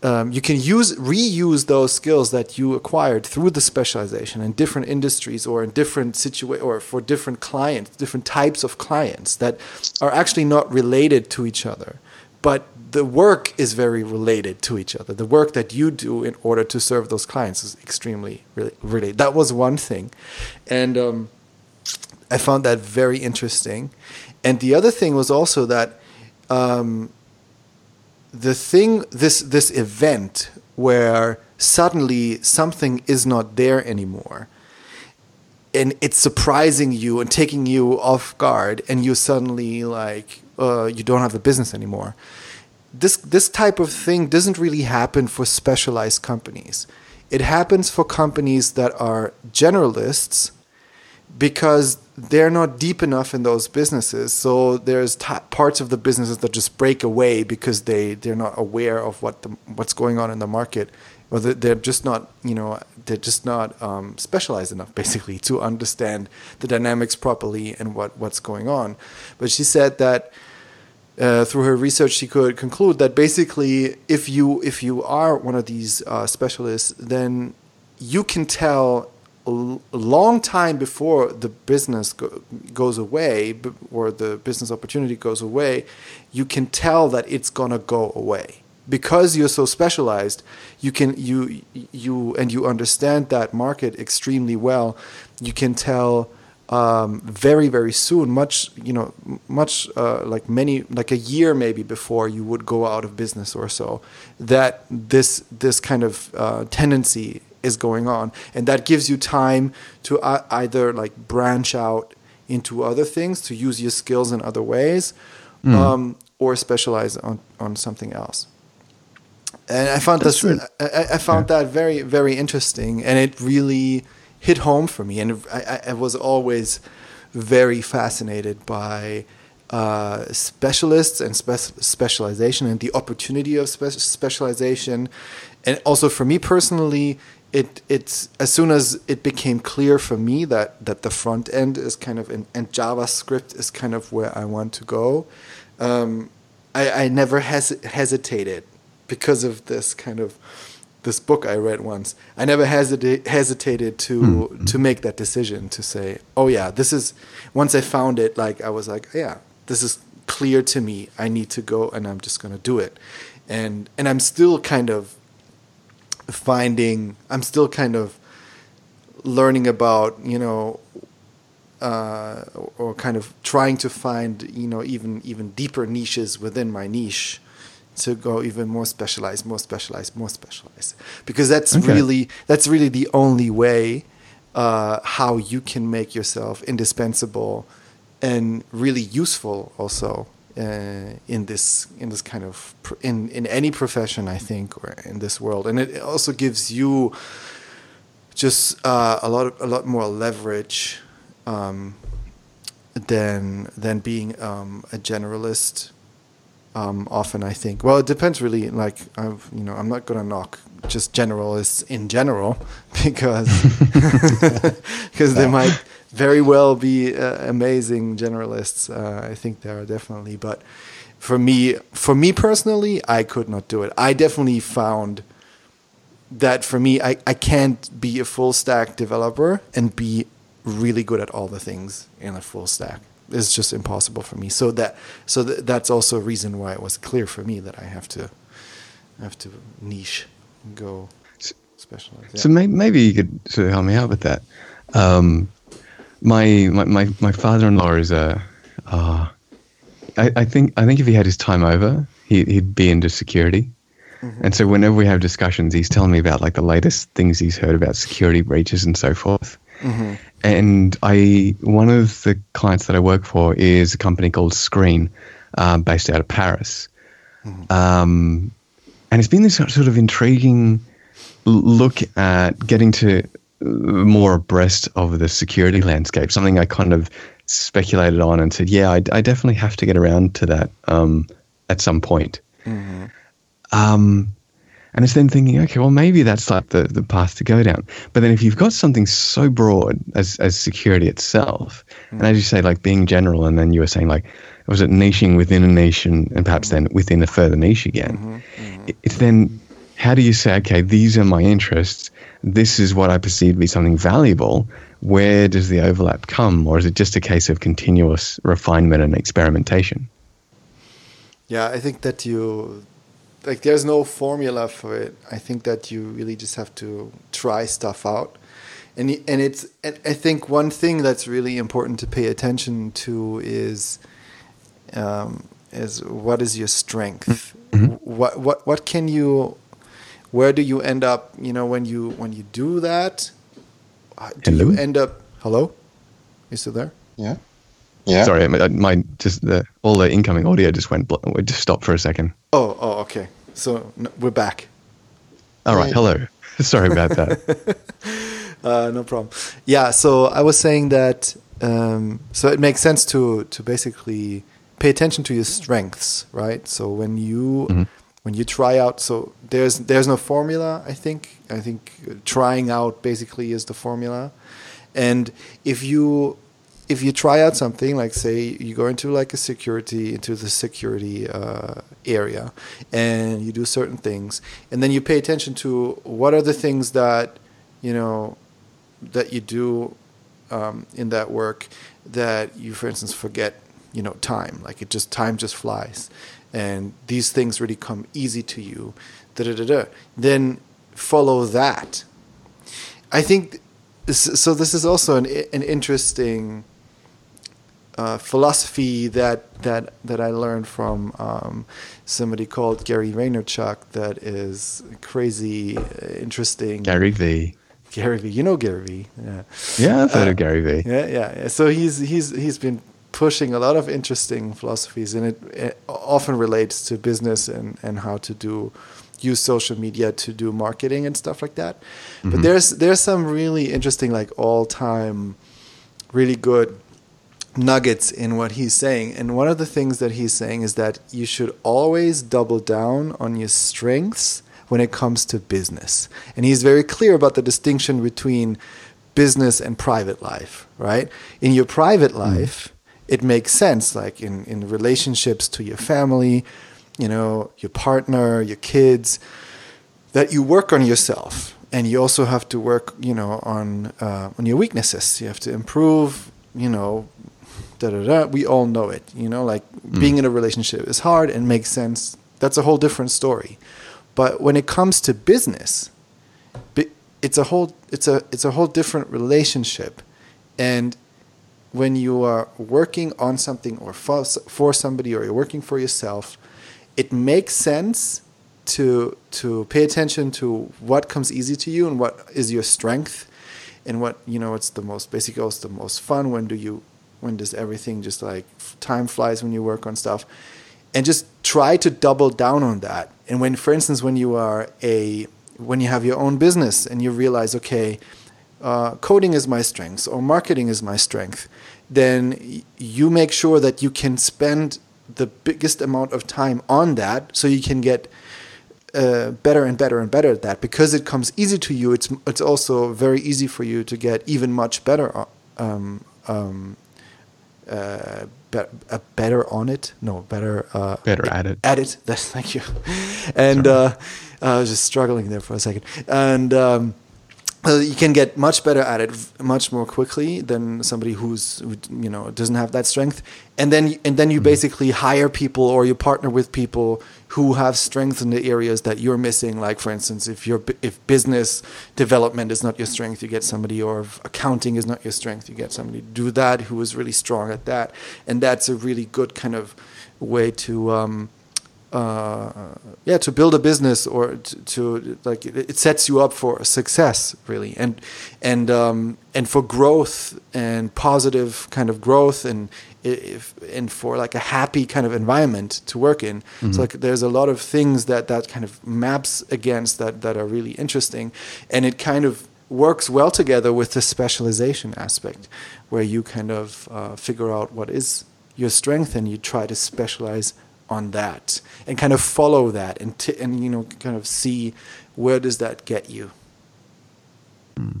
um, you can use reuse those skills that you acquired through the specialization in different industries or in different situa- or for different clients, different types of clients that are actually not related to each other, but the work is very related to each other. The work that you do in order to serve those clients is extremely really related. That was one thing, and um, I found that very interesting. And the other thing was also that. Um, the thing this this event where suddenly something is not there anymore and it's surprising you and taking you off guard and you suddenly like uh, you don't have a business anymore. This this type of thing doesn't really happen for specialized companies. It happens for companies that are generalists because they're not deep enough in those businesses. So there's t- parts of the businesses that just break away because they they're not aware of what the what's going on in the market, or they're just not you know they're just not um, specialized enough [LAUGHS] basically to understand the dynamics properly and what what's going on. But she said that uh, through her research, she could conclude that basically, if you if you are one of these uh, specialists, then you can tell a long time before the business go- goes away or the business opportunity goes away. You can tell that it's gonna go away because you're so specialized. You can you you and you understand that market extremely well. You can tell um, very very soon much you know much uh, like many like a year maybe before you would go out of business or so that this this kind of uh, tendency is going on. And that gives you time to uh, either like branch out into other things to use your skills in other ways um, or specialize on on something else. And I found That's this I, I- found that very very interesting and it really hit home for me. And I, I- I was always very fascinated by uh, specialists and spe- specialization and the opportunity of spe- specialization. And also for me personally it it's as soon as it became clear for me that that the front end is kind of in, and JavaScript is kind of where I want to go um, I, I never hes- hesitated because of this kind of this book I read once. I never hesita- hesitated to to make that decision to say, "Oh yeah, this is." Once I found it, like I was like, "Yeah, this is clear to me. I need to go, and I'm just gonna do it." And and I'm still kind of finding. I'm still kind of learning about you know uh, or kind of trying to find you know even even deeper niches within my niche to go even more specialized more specialized more specialized because that's Okay. really that's really the only way uh, how you can make yourself indispensable and really useful also uh, in this in this kind of pr- in in any profession I think or in this world and it also gives you just uh, a lot of, a lot more leverage um, than than being um, a generalist. Um, often, I think. Well, it depends really. Like, I've, you know, I'm not gonna knock just generalists in general [LAUGHS] because [LAUGHS] because they might very well be uh, amazing generalists. Uh, I think there are definitely, but for me, for me personally, I could not do it. I definitely found that for me, I, I can't be a full stack developer and be really good at all the things in a full stack. It's just impossible for me. So that so th- that's also a reason why it was clear for me that I have to have to niche, go specialize. So may, maybe you could sort of help me out with that. Um, my, my my my father-in-law is a. Uh, I, I think I think if he had his time over, he, he'd be into security. And so whenever we have discussions, he's telling me about like the latest things he's heard about security breaches and so forth. And I one of the clients that I work for is a company called Sqreen, um, based out of Paris. Um, and it's been this sort of intriguing look at getting to uh, more abreast of the security landscape. Something I kind of speculated on and said, yeah, I, I definitely have to get around to that um, at some point. Mm-hmm. Um, and it's then thinking, okay, well, maybe that's like the, the path to go down. But then if you've got something so broad as, as security itself, and mm. as you say, like being general, and then you were saying, like, was it niching within a niche and, and perhaps mm-hmm. then within a further niche again? Mm-hmm. It- It's then, how do you say, okay, these are my interests. This is what I perceive to be something valuable. Where does the overlap come? Or is it just a case of continuous refinement and experimentation? Yeah, I think that you like there's no formula for it. I think that you really just have to try stuff out. And and it's and I think one thing that's really important to pay attention to is um, is what is your strength? What what what can you where do you end up, you know, when you when you do that? Uh, Do you Hello? end up Hello? You still there? Yeah. Yeah. Sorry, my, my just the all the incoming audio just went bl- it just stopped for a second. Oh, oh, okay. So no, we're back. All right, Hey. hello. [LAUGHS] Sorry about that. [LAUGHS] Uh, no problem. Yeah, so I was saying that um, so it makes sense to to basically pay attention to your strengths, right? So when you when you try out, so there's there's no formula. I think. I think trying out basically is the formula, and if you if you try out something like say you go into like a security into the security uh, area and you do certain things and then you pay attention to what are the things that you know that you do um, in that work that you for instance forget you know time. Like it just time just flies and these things really come easy to you da da da da then follow that i think so this is also an, an interesting uh, philosophy that that that I learned from um, somebody called Gary Vaynerchuk that is crazy, uh, interesting. Gary V. Gary V. You know Gary V. Yeah. Yeah, I've heard uh, of Gary V. Yeah, yeah. So he's he's he's been pushing a lot of interesting philosophies, and it, it often relates to business and and how to do use social media to do marketing and stuff like that. Mm-hmm. But there's there's some really interesting like all time, really good nuggets in what he's saying. And one of the things that he's saying is that you should always double down on your strengths when it comes to business. And he's very clear about the distinction between business and private life, right? In your private mm. life. It makes sense, like in, in relationships to your family, you know, your partner, your kids, that you work on yourself. And you also have to work, you know, on uh, on your weaknesses. You have to improve, you know, da da da. We all know it. You know, like mm. being in a relationship is hard and makes sense. That's a whole different story. But when it comes to business, it's a whole it's a it's a whole different relationship, and when you are working on something or for, somebody or you're working for yourself, it makes sense to to pay attention to what comes easy to you and what is your strength and what you know it's the most basic it's the most fun. When do you when does everything just like time flies when you work on stuff? And just try to double down on that. And when for instance when you are a when you have your own business and you realize okay uh, coding is my strength or marketing is my strength then you make sure that you can spend the biggest amount of time on that so you can get uh, better and better and better at that because it comes easy to you it's it's also very easy for you to get even much better um, um, uh, be, uh, better on it. No, better. Uh, better at it. At it. That's [LAUGHS] thank you. And uh, I was just struggling there for a second. And um, uh, you can get much better at it much more quickly than somebody who's who, you know doesn't have that strength. And then and then you mm-hmm. basically hire people or you partner with people who have strength in the areas that you're missing. Like for instance if your if business development is not your strength you get somebody or if accounting is not your strength you get somebody to do that who is really strong at that. And that's a really good kind of way to um, uh, yeah to build a business or to, to, like it sets you up for success really and and um, and for growth and positive kind of growth and if, and for like a happy kind of environment to work in mm-hmm. so like there's a lot of things that that kind of maps against that that are really interesting and it kind of works well together with the specialization aspect where you kind of uh, figure out what is your strength and you try to specialize on that and kind of follow that and t- and you know kind of see where does that get you. Hmm.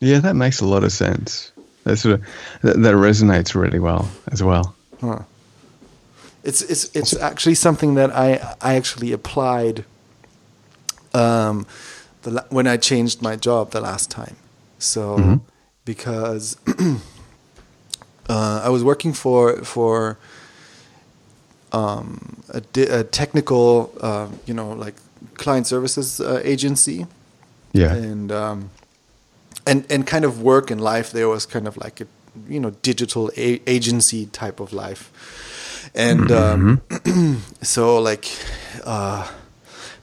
Yeah, that makes a lot of sense. That sort of that, that resonates really well as well. Huh. It's it's it's actually something that I I actually applied. Um, the when I changed my job the last time, so mm-hmm. because [CLEARS THROAT] uh, I was working for for um, a, di- a, technical, uh, you know, like client services uh, agency. Yeah. And um, and and kind of work in life there was kind of like a you know digital a- agency type of life, and um, mm-hmm. [CLEARS THROAT] so like, uh,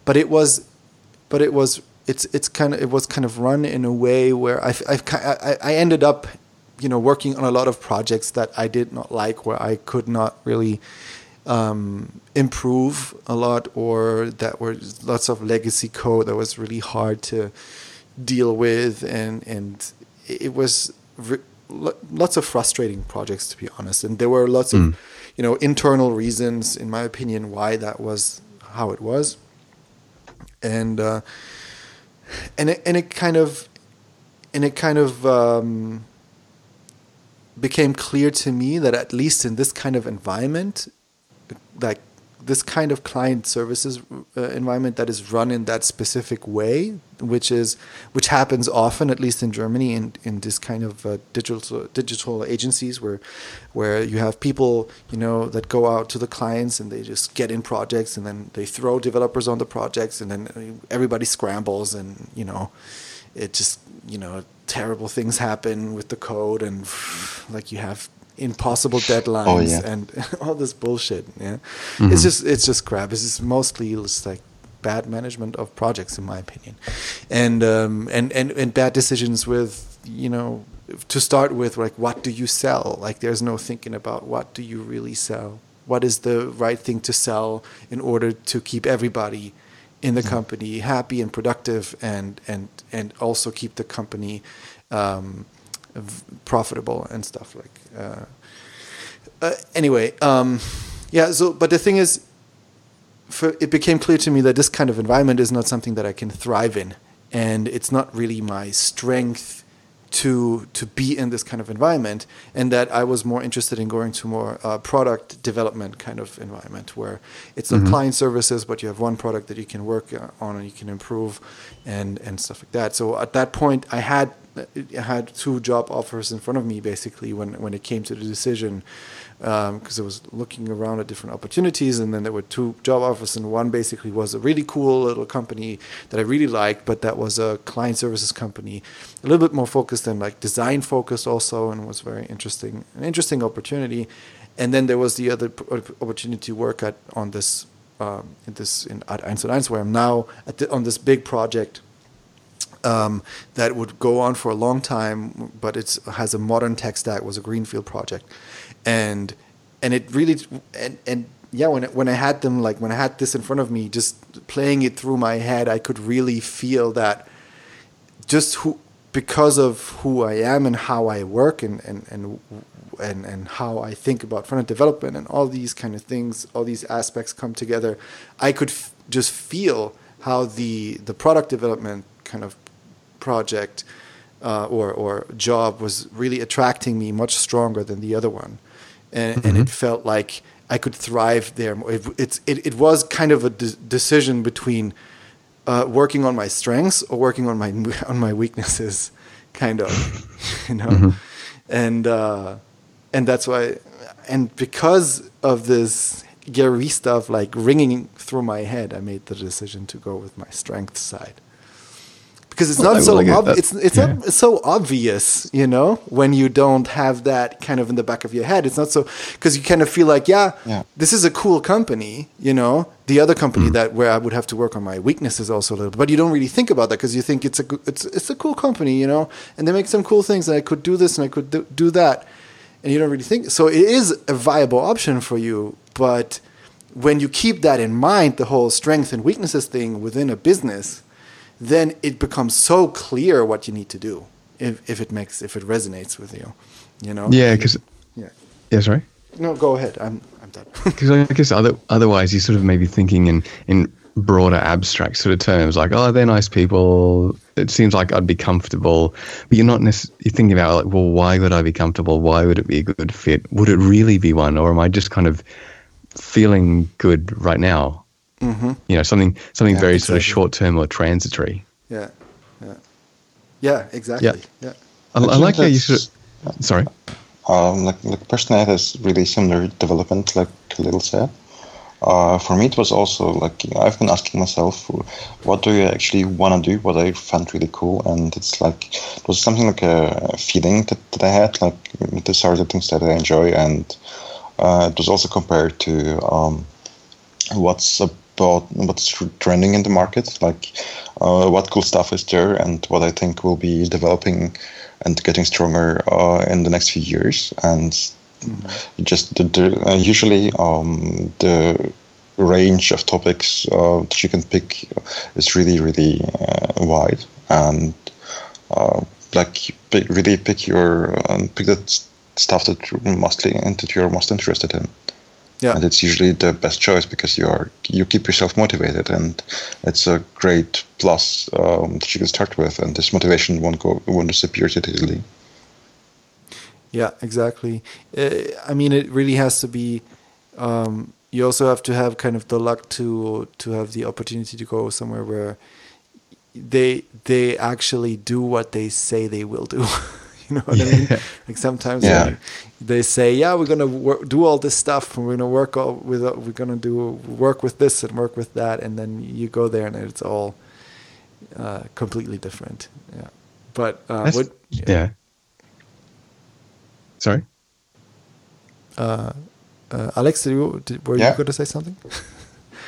but it was, but it was it's it's kind of it was kind of run in a way where I I I ended up you know working on a lot of projects that I did not like where I could not really um, improve a lot, or that were lots of legacy code that was really hard to deal with, and and it was re- lots of frustrating projects to be honest. And there were lots mm. of you know internal reasons, in my opinion, why that was how it was, and uh, and it, and it kind of and it kind of um, became clear to me that at least in this kind of environment, like this kind of client services uh, environment that is run in that specific way, which is which happens often, at least in Germany, in, in this kind of uh, digital digital agencies where where you have people you know that go out to the clients and they just get in projects and then they throw developers on the projects and then everybody scrambles and you know it just you know terrible things happen with the code and like you have impossible deadlines oh, yeah. and [LAUGHS] all this bullshit. Yeah, mm-hmm. it's just it's just crap. It's just mostly just like bad management of projects, in my opinion, and um, and and and bad decisions with you know to start with like what do you sell? Like there's no thinking about what do you really sell. What is the right thing to sell in order to keep everybody in the mm-hmm. company happy and productive and and and also keep the company um, profitable and stuff like. Uh, uh, anyway, um, yeah. So, but the thing is, for, it became clear to me that this kind of environment is not something that I can thrive in, and it's not really my strength to to be in this kind of environment, and that I was more interested in going to more uh, product development kind of environment where it's not mm-hmm. client services, but you have one product that you can work uh, on and you can improve, and and stuff like that. So at that point, I had I had two job offers in front of me basically when when it came to the decision because um, I was looking around at different opportunities, and then there were two job offers, and one basically was a really cool little company that I really liked, but that was a client services company, a little bit more focused and like design focused also, and was very interesting, an interesting opportunity. And then there was the other opportunity to work at on this um, in this in at 1&1, where I'm now the, on this big project. Um, that would go on for a long time, but it has a modern tech stack. Was a greenfield project, and and it really and and yeah when when I had them like when I had this in front of me just playing it through my head I could really feel that just who because of who I am and how I work and and and and, and how I think about front end development and all these kind of things all these aspects come together I could f- just feel how the the product development kind of project uh, or or job was really attracting me much stronger than the other one and, mm-hmm. and it felt like I could thrive there. It, it's it, it was kind of a de- decision between uh, working on my strengths or working on my [LAUGHS] on my weaknesses, kind of, [LAUGHS] you know, mm-hmm. and uh, and that's why, and because of this Gary stuff like ringing through my head, I made the decision to go with my strength side because it's well, not so ob- it's it's yeah. not so obvious, you know, when you don't have that kind of in the back of your head. It's not so because you kind of feel like, yeah, yeah, this is a cool company, you know. The other company mm. that where I would have to work on my weaknesses also a little, but you don't really think about that because you think it's a it's it's a cool company, you know, and they make some cool things, and I could do this and I could do, do that, and you don't really think so. It is a viable option for you, but when you keep that in mind, the whole strength and weaknesses thing within a business then it becomes so clear what you need to do if, if it makes if it resonates with you you know? Yeah because yeah. Yeah sorry? No go ahead. I'm i'm done. [LAUGHS] Because i guess other, otherwise you're sort of maybe thinking in in broader abstract sort of terms like oh they're nice people. It seems like i'd be comfortable but you're not necessarily you're thinking about like well why would i be comfortable? Why would it be a good fit? Would it really be one? Or am i just kind of feeling good right now Mm-hmm. You know, something something yeah, very exactly. sort of short term or transitory. Yeah, yeah, yeah, exactly. Yeah, yeah. I, I like how you sort of. Sorry. Um, like, like personally, has really similar development, like Little said. Uh, for me, it was also like I've been asking myself, what do you actually want to do? What I found really cool, and it's like it was something like a feeling that, that I had. Like these are the things that I enjoy, and uh, it was also compared to um, what's a about what's trending in the market, like uh, what cool stuff is there, and what I think will be developing and getting stronger uh, in the next few years. And mm-hmm. just the, the, uh, usually um, the range of topics uh, that you can pick is really really uh, wide, and uh, like pick, really pick your um, pick that stuff that mostly that you're most interested in. Yeah. And it's usually the best choice because you are you keep yourself motivated, and it's a great plus um, that you can start with, and this motivation won't go won't disappear too easily. Yeah, exactly. Uh, I mean, it really has to be. Um, you also have to have kind of the luck to to have the opportunity to go somewhere where they they actually do what they say they will do. [LAUGHS] [LAUGHS] you know what yeah. I mean? Like sometimes yeah. they, they, say, "Yeah, we're gonna do all this stuff, and we're gonna work all with we're gonna do work with this and work with that," and then you go there and it's all uh, completely different. Yeah, but uh, what, yeah. yeah. Sorry. Uh, uh, Alex, did you, did, were yeah. you going to say something?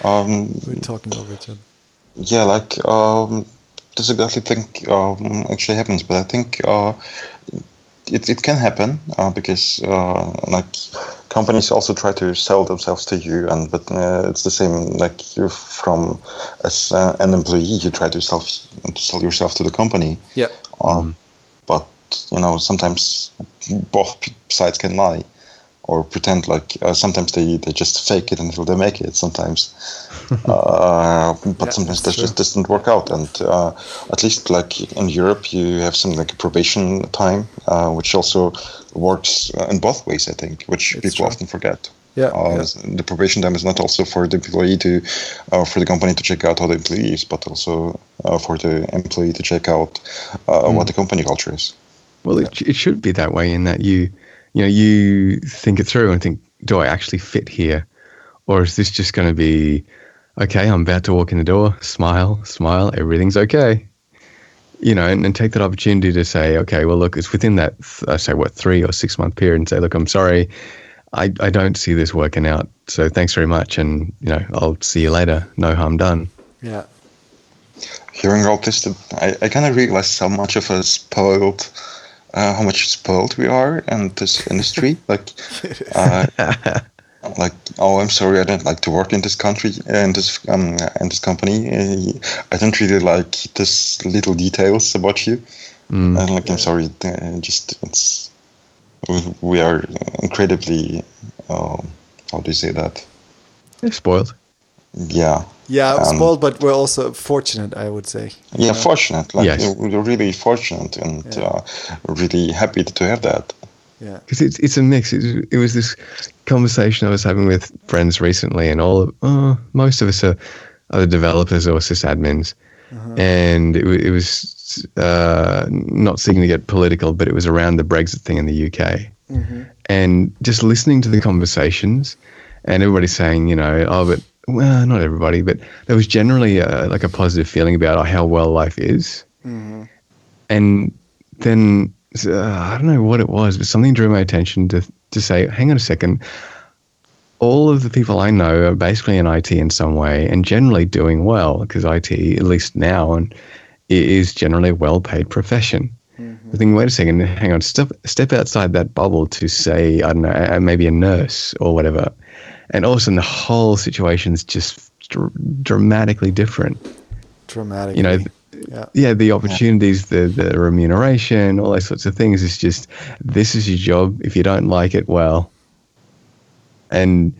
Um, [LAUGHS] we're talking over each other. Yeah, like um, this exactly think um, actually happens, but I think uh, it it can happen uh, because uh, like companies also try to sell themselves to you, and but uh, it's the same like you from as uh, an employee you try to sell to sell yourself to the company. Yeah. Um, but you know sometimes both sides can lie or pretend like uh, sometimes they, they just fake it until they make it sometimes. [LAUGHS] Uh, but yeah, sometimes that just doesn't work out. And uh, at least like in europe you have something like a probation time uh, which also works uh, in both ways i think which it's people true. often forget. Yeah, uh, yeah, the probation time is not also for the employee to for the company to check out how the employee is but also for the employee to check out mm. what the company culture is. Well it, it should be that way in that you you know, you think it through and think, do I actually fit here? Or is this just going to be, okay, I'm about to walk in the door, smile, smile, everything's okay. You know, and, and take that opportunity to say, okay, well, look, it's within that, I say, what, three or six month period and say, look, I'm sorry, I, I don't see this working out. So thanks very much. And, you know, I'll see you later. No harm done. Yeah. Hearing all this, I, I kind of realized how much of a spoiled uh, how much spoiled we are in this industry. [LAUGHS] like, uh, like, oh, I'm sorry, I don't like to work in this country in this um, in this company. Uh, I don't really like this little details about you. Mm. And like, I'm sorry, uh, just it's we are incredibly. Um, how do you say that? They're spoiled. Yeah. Yeah, um, spoiled, but we're also fortunate, I would say. Yeah, know? fortunate. Like yes. we're really fortunate and yeah. uh, really happy to have that. Yeah, because it's it's a mix. It, it, was this conversation I was having with friends recently, and all of, uh, most of us are either developers or sysadmins, uh-huh. and it, it was uh, not seeking to get political, but it was around the Brexit thing in the UK, mm-hmm. and just listening to the conversations, and everybody saying, you know, oh, but well, not everybody, but there was generally a, like a positive feeling about how well life is. Mm-hmm. And then uh, I don't know what it was, but something drew my attention to to say, hang on a second. All of the people I know are basically in IT in some way, and generally doing well because IT, at least now, and is generally a well-paid profession. Mm-hmm. I think, wait a second, hang on, step step outside that bubble to say, I don't know, maybe a nurse or whatever and all of a sudden the whole situation is just dr- dramatically different. Dramatically, you know. Yeah. yeah, the opportunities, the the remuneration, all those sorts of things. It's just this is your job. If you don't like it, well, and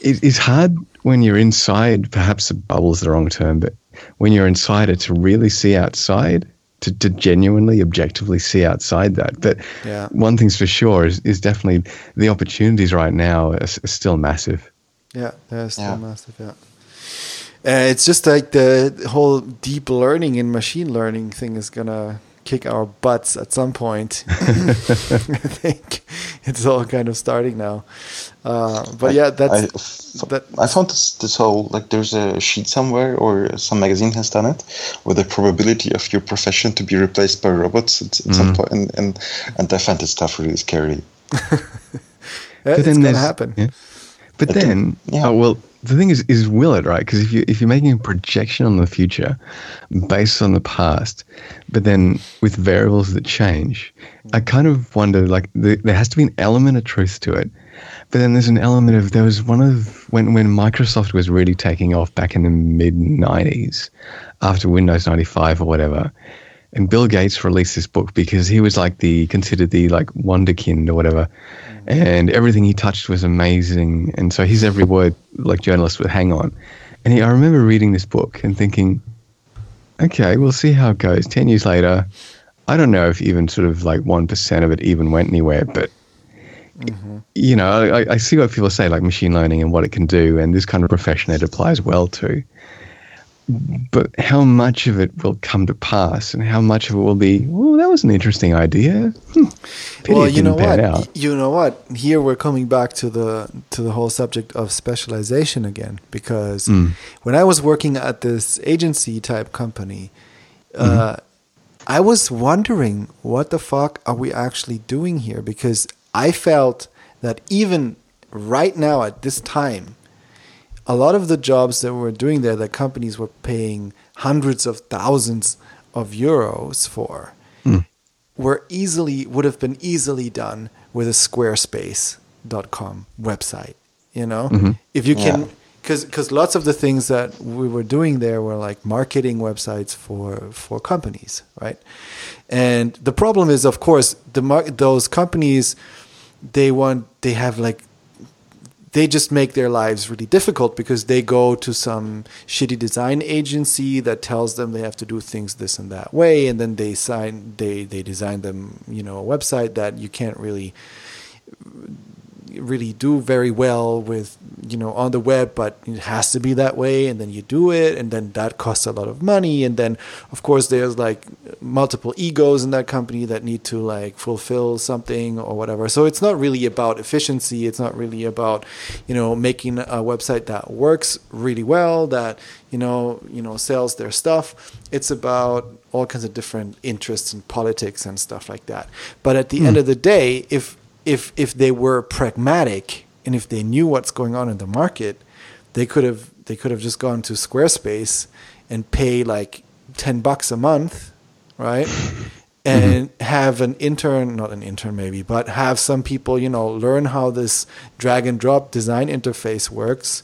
it, it's hard when you're inside. Perhaps the bubble's the wrong term, but when you're inside it, to really see outside to, to genuinely, objectively see outside that. But yeah. one thing's for sure is, is definitely the opportunities right now are, are still massive. Yeah, they're still yeah. massive. Yeah. Uh, it's just like the whole deep learning and machine learning thing is gonna kick our butts at some point. [LAUGHS] I think [LAUGHS] it's all kind of starting now. Uh, but I, yeah, that's I, that. I found this this whole like there's a sheet somewhere or some magazine has done it with the probability of your profession to be replaced by robots at, at mm-hmm. some point, and, and and I find this stuff really scary. [LAUGHS] yeah, it's gonna happen. Yeah. But then, yeah. oh, well, the thing is, is will it right? Because if you if you're making a projection on the future based on the past, but then with variables that change, I kind of wonder like the, there has to be an element of truth to it, but then there's an element of there was one of when when Microsoft was really taking off back in the mid '90s, after Windows '95 or whatever, and Bill Gates released this book because he was like the considered the like wonderkind or whatever and everything he touched was amazing. And so his every word, like journalists would hang on. And he, I remember reading this book and thinking, okay, we'll see how it goes. Ten years later, I don't know if even sort of like 1% of it even went anywhere, but mm-hmm. you know, I, I, see what people say, like machine learning and what it can do, and this kind of profession it applies well to. But how much of it will come to pass, and how much of it will be? Well, that was an interesting idea. Hmm. well, you know what? You know what? Here we're coming back to the to the whole subject of specialization again, because mm. when I was working at this agency type company, mm-hmm. uh, I was wondering what the fuck are we actually doing here? Because I felt that even right now at this time, a lot of the jobs that we're doing there that companies were paying hundreds of thousands of euros for mm. were easily would have been easily done with a squarespace.com website you know mm-hmm. if you can yeah because because lots of the things that we were doing there were like marketing websites for for companies, right? And the problem is, of course, the mar- those companies they want they have like they just make their lives really difficult because they go to some shitty design agency that tells them they have to do things this and that way and then they sign they they design them you know a website that you can't really really do very well with you know on the web but it has to be that way and then you do it and then that costs a lot of money and then of course there's like multiple egos in that company that need to like fulfill something or whatever. So it's not really about efficiency. It's not really about you know making a website that works really well that you know you know sells their stuff. It's about all kinds of different interests and politics and stuff like that. But at the mm. end of the day if if if they were pragmatic and if they knew what's going on in the market, they could have they could have just gone to Squarespace and pay like ten bucks a month, right? [LAUGHS] and mm-hmm. have an intern, not an intern maybe, but have some people, you know, learn how this drag and drop design interface works,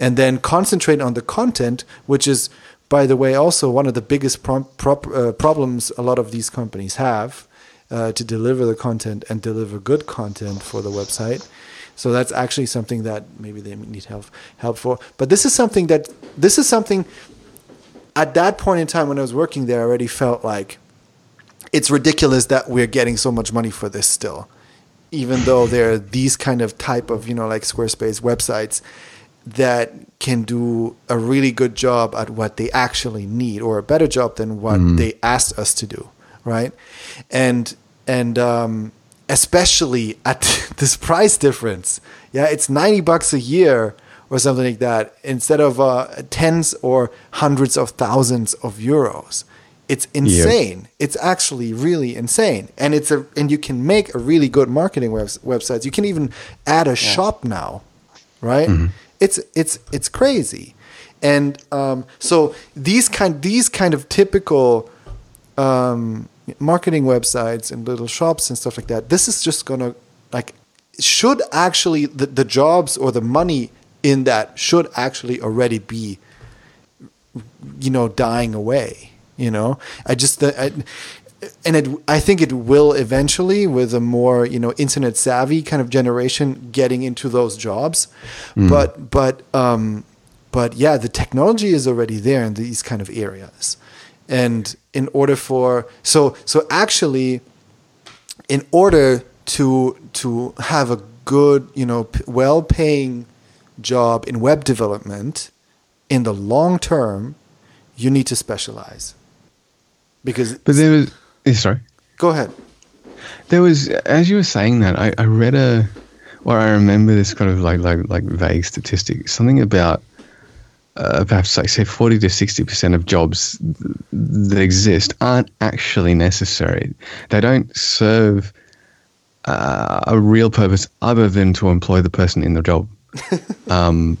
and then concentrate on the content, which is, by the way, also one of the biggest pro- pro- uh, problems a lot of these companies have uh, to deliver the content and deliver good content for the website. So that's actually something that maybe they need help help for. But this is something that this is something at that point in time when I was working there, I already felt like it's ridiculous that we're getting so much money for this still, even though there are these kind of type of you know like Squarespace websites that can do a really good job at what they actually need or a better job than what mm. they asked us to do right and and um, especially at [LAUGHS] this price difference. Yeah, it's ninety bucks a year or something like that instead of uh, tens or hundreds of thousands of euros. It's insane. It's actually really insane, and it's a and you can make a really good marketing web, websites. You can even add a yeah. shop now, right? Mm-hmm. It's it's it's crazy, and um, so these kind these kind of typical um, marketing websites and little shops and stuff like that this is just gonna like should actually the, the jobs or the money in that should actually already be you know dying away you know? I just I, and it i think it will eventually with a more you know internet savvy kind of generation getting into those jobs. Mm. but but um but yeah the technology is already there in these kind of areas. And in order for so so actually in order to to have a good you know well paying job in web development in the long term you need to specialize. Because but there was eh, sorry. Go ahead. There was as you were saying that i, I read a or i remember this kind of like like like vague statistic something about uh, perhaps like say 40 to 60% of jobs that exist aren't actually necessary. They don't serve uh, a real purpose other than to employ the person in the job. [LAUGHS] um,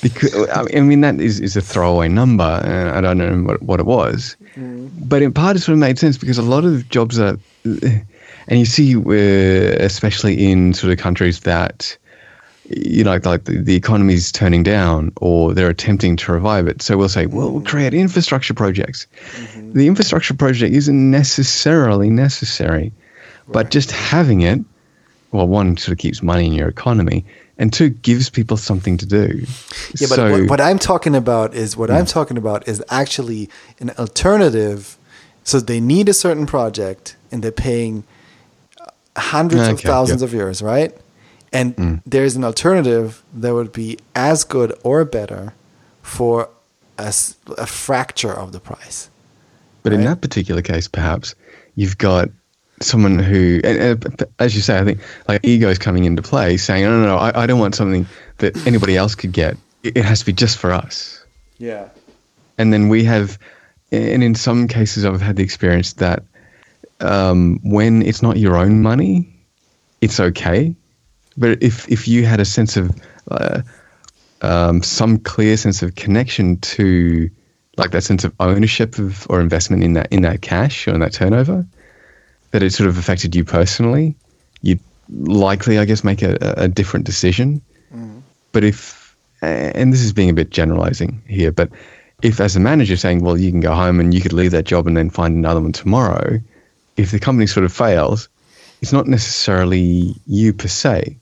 because I mean that is, is a throwaway number, and I don't know what, what it was, mm. but in part it sort of made sense because a lot of jobs are, and you see, especially in sort of countries that you know, like the, the economy is turning down or they're attempting to revive it. So we'll say, well, we'll create infrastructure projects. Mm-hmm. The infrastructure project isn't necessarily necessary, right. but just having it, well, one sort of keeps money in your economy, and two gives people something to do. Yeah, but what, what, I'm talking about is what yeah. I'm talking about is actually an alternative So they need a certain project, and they're paying hundreds of thousands yeah. of euros, right? And Mm. there's an alternative that would be as good or better for a fracture of the price. But in that particular case, perhaps you've got someone who, and, and, as you say, I think like ego is coming into play, saying, "No, no, no, I, I don't want something that anybody else could get. It, it has to be just for us." Yeah. And then we have, and in some cases, I've had the experience that um, when it's not your own money, it's okay. But if if you had a sense of uh, um, some clear sense of connection to like that sense of ownership of or investment in that in that cash or in that turnover, that it sort of affected you personally, you'd likely, I guess, make a, a different decision. But if, and this is being a bit generalizing here, but if as a manager saying, well, you can go home and you could leave that job and then find another one tomorrow, if the company sort of fails, it's not necessarily you per se.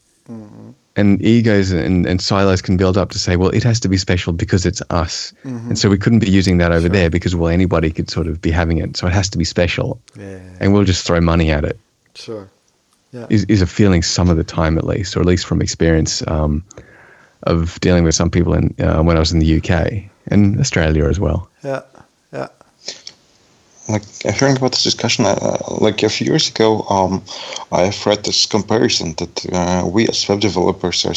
And egos and, and silos can build up to say, well, it has to be special because it's us. And so we couldn't be using that over there because, well, anybody could sort of be having it. So it has to be special. Yeah. And we'll just throw money at it Sure. Yeah. is, is a feeling some of the time at least, or at least from experience um, of dealing with some people in uh, when I was in the UK and Australia as well. Yeah. Like hearing about this discussion, uh, like a few years ago, um, I've read this comparison that uh, we as web developers are,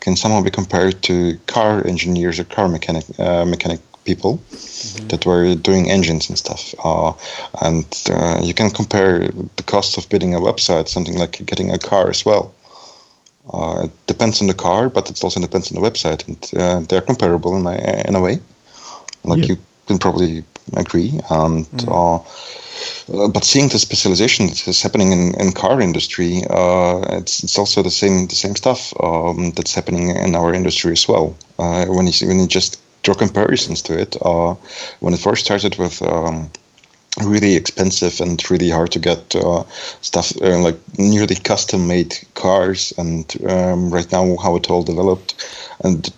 can somehow be compared to car engineers or car mechanic uh, mechanic people that were doing engines and stuff. Uh, and uh, you can compare the cost of building a website, something like getting a car as well. Uh, it depends on the car, but it also depends on the website, and uh, they're comparable in a, in a way. Like Yeah. you can probably agree. And uh, uh, but seeing the specialization that is happening in, in car industry, uh, it's it's also the same the same stuff um, that's happening in our industry as well. Uh, when you see, when you just draw comparisons to it, uh, when it first started with. Um, really expensive and really hard to get uh, stuff uh, like nearly custom made cars and um, right now how it all developed and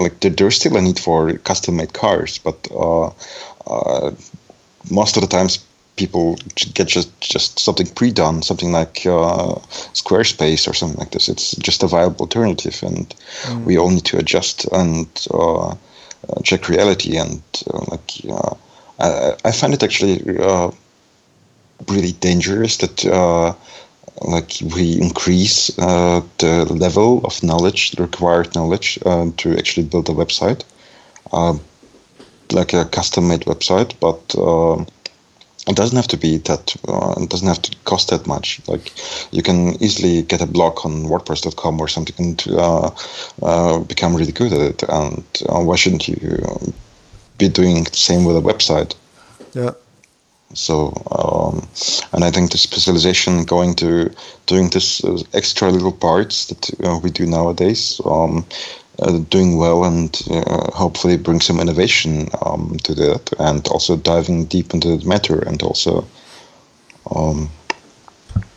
like there's still a need for custom made cars but uh, uh, most of the times people get just just something pre-done something like uh, squarespace or something like this. It's just a viable alternative and we all need to adjust and uh, uh, check reality and uh, like uh, I, I find it actually uh, really dangerous that uh, like we increase uh, the level of knowledge, the required knowledge uh, to actually build a website, uh, like a custom-made website, but. um it doesn't have to be that. Uh, it doesn't have to cost that much. Like you can easily get a blog on WordPress.com or something and uh, uh, become really good at it. And uh, why shouldn't you be doing the same with a website? Yeah. So, um, and I think the specialization going to doing this uh, extra little parts that uh, we do nowadays, um, uh, doing well and uh, hopefully bring some innovation um, to that, and also diving deep into the matter, and also um,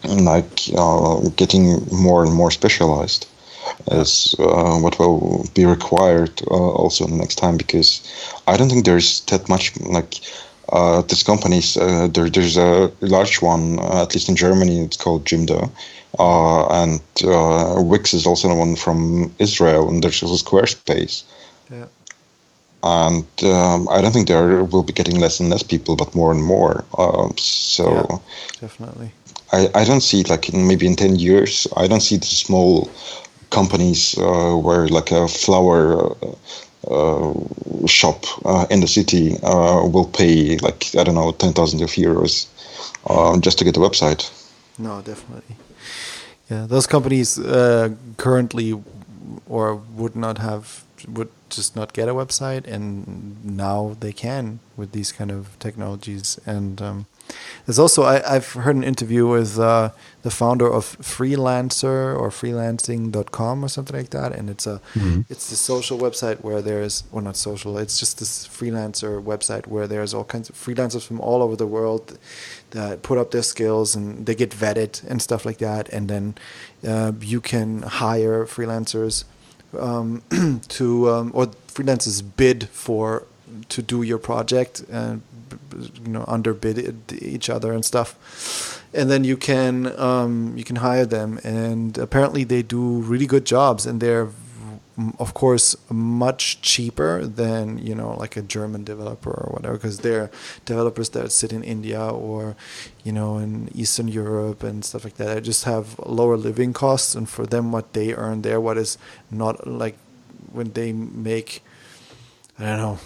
like uh, getting more and more specialized is uh, what will be required uh, also next time because I don't think there's that much like uh, these companies. Uh, there, there's a large one, uh, at least in Germany, it's called Jimdo, uh, and uh, Wix is also one from Israel, and there's also Squarespace. Yeah. And um, I don't think there will be getting less and less people, but more and more. Um, so. Yeah. Definitely. I, I don't see like in maybe in 10 years i don't see the small companies uh, where like a flower uh, shop uh, in the city uh, will pay like i don't know 10000 of euros uh, just to get a website No, definitely. Yeah, those companies uh, currently or would not have would just not get a website, and now they can with these kind of technologies. And um, there's also I, I've heard an interview with uh, the founder of Freelancer or Freelancing.com or something like that, and it's a it's the social website where there's well not social, it's just this freelancer website where there's all kinds of freelancers from all over the world that put up their skills and they get vetted and stuff like that, and then uh, you can hire freelancers um, [CLEARS THROAT] to um, or freelancers bid for to do your project uh, you know underbid each other and stuff, and then you can um, you can hire them, and apparently they do really good jobs, and they're of course much cheaper than you know like a German developer or whatever because they're developers that sit in India or you know in Eastern Europe and stuff like that. They just have lower living costs, and for them, what they earn there, what is not like when they make, I don't know.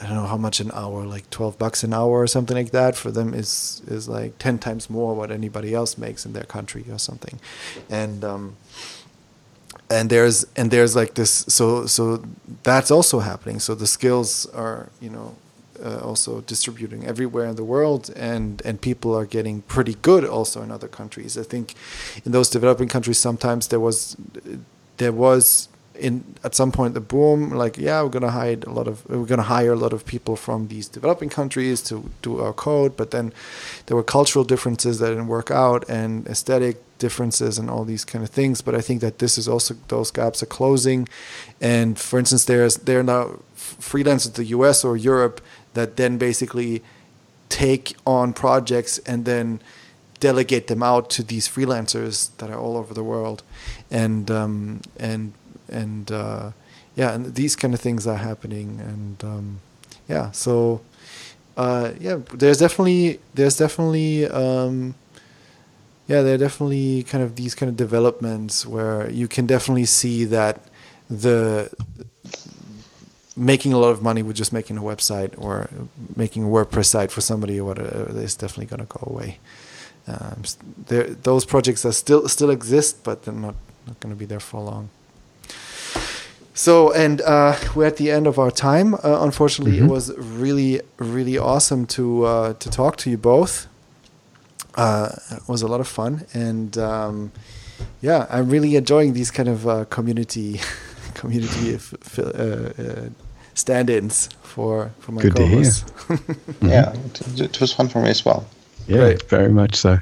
I don't know how much an hour, like twelve bucks an hour or something like that. For them is is like ten times more what anybody else makes in their country or something, and um, and there's and there's like this so so that's also happening so the skills are you know uh, also distributing everywhere in the world and and people are getting pretty good also in other countries i think in those developing countries sometimes there was there was in at some point the boom like yeah we're gonna hire a lot of we're gonna hire a lot of people from these developing countries to do our code but then there were cultural differences that didn't work out and aesthetic differences and all these kind of things but i think that this is also those gaps are closing. And for instance there's there are now freelancers in the us or europe that then basically take on projects and then delegate them out to these freelancers that are all over the world. And um, and and uh, yeah, and these kind of things are happening, and um, yeah, so uh, yeah, there's definitely there's definitely um, yeah, there are definitely kind of these kind of developments where you can definitely see that the making a lot of money with just making a website or making a WordPress site for somebody or whatever is definitely going to go away. Um, there, those projects are still still exist, but they're not not going to be there for long. So, and uh, we're at the end of our time. Uh, unfortunately, mm-hmm. it was really, really awesome to uh, to talk to you both. Uh, it was a lot of fun, and um, yeah, I'm really enjoying these kind of uh, community [LAUGHS] community f- uh, stand-ins for for my Good co-hosts. [LAUGHS] mm-hmm. Yeah, it, it, was fun for me as well. Yeah, Great. very much so.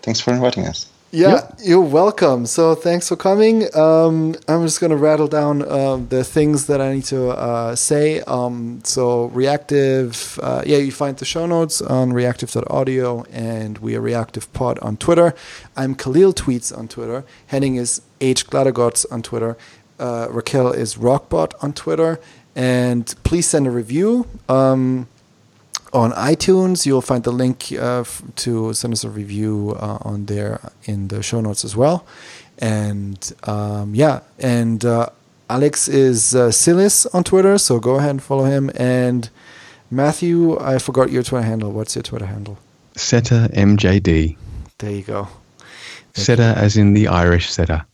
Thanks for inviting us. Yeah, you're welcome. So thanks for coming. Um, I'm just going to rattle down uh, the things that I need to uh, say. Um, so reactive, uh, yeah, you find the show notes on reactive.audio and we are reactive pod on Twitter. I'm Kahlil Tweets on Twitter. Henning is H Glattergotz on Twitter. Uh, Raquel is Rockbot on Twitter. And please send a review. Um, on iTunes. You'll find the link uh, to send us a review uh, on there in the show notes as well. And um, yeah, and uh, Alex is uh, cilice on Twitter, so go ahead and follow him. And Matthew, I forgot your Twitter handle. What's your Twitter handle? Setter MJD. There you go. Thank setter, you. as in the Irish setter.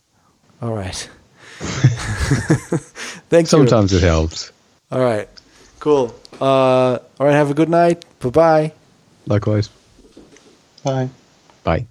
All right. [LAUGHS] [LAUGHS] Thanks. Sometimes you. it helps. All right. Cool. Uh, all right. Have a good night. Bye bye. Likewise. Bye. Bye.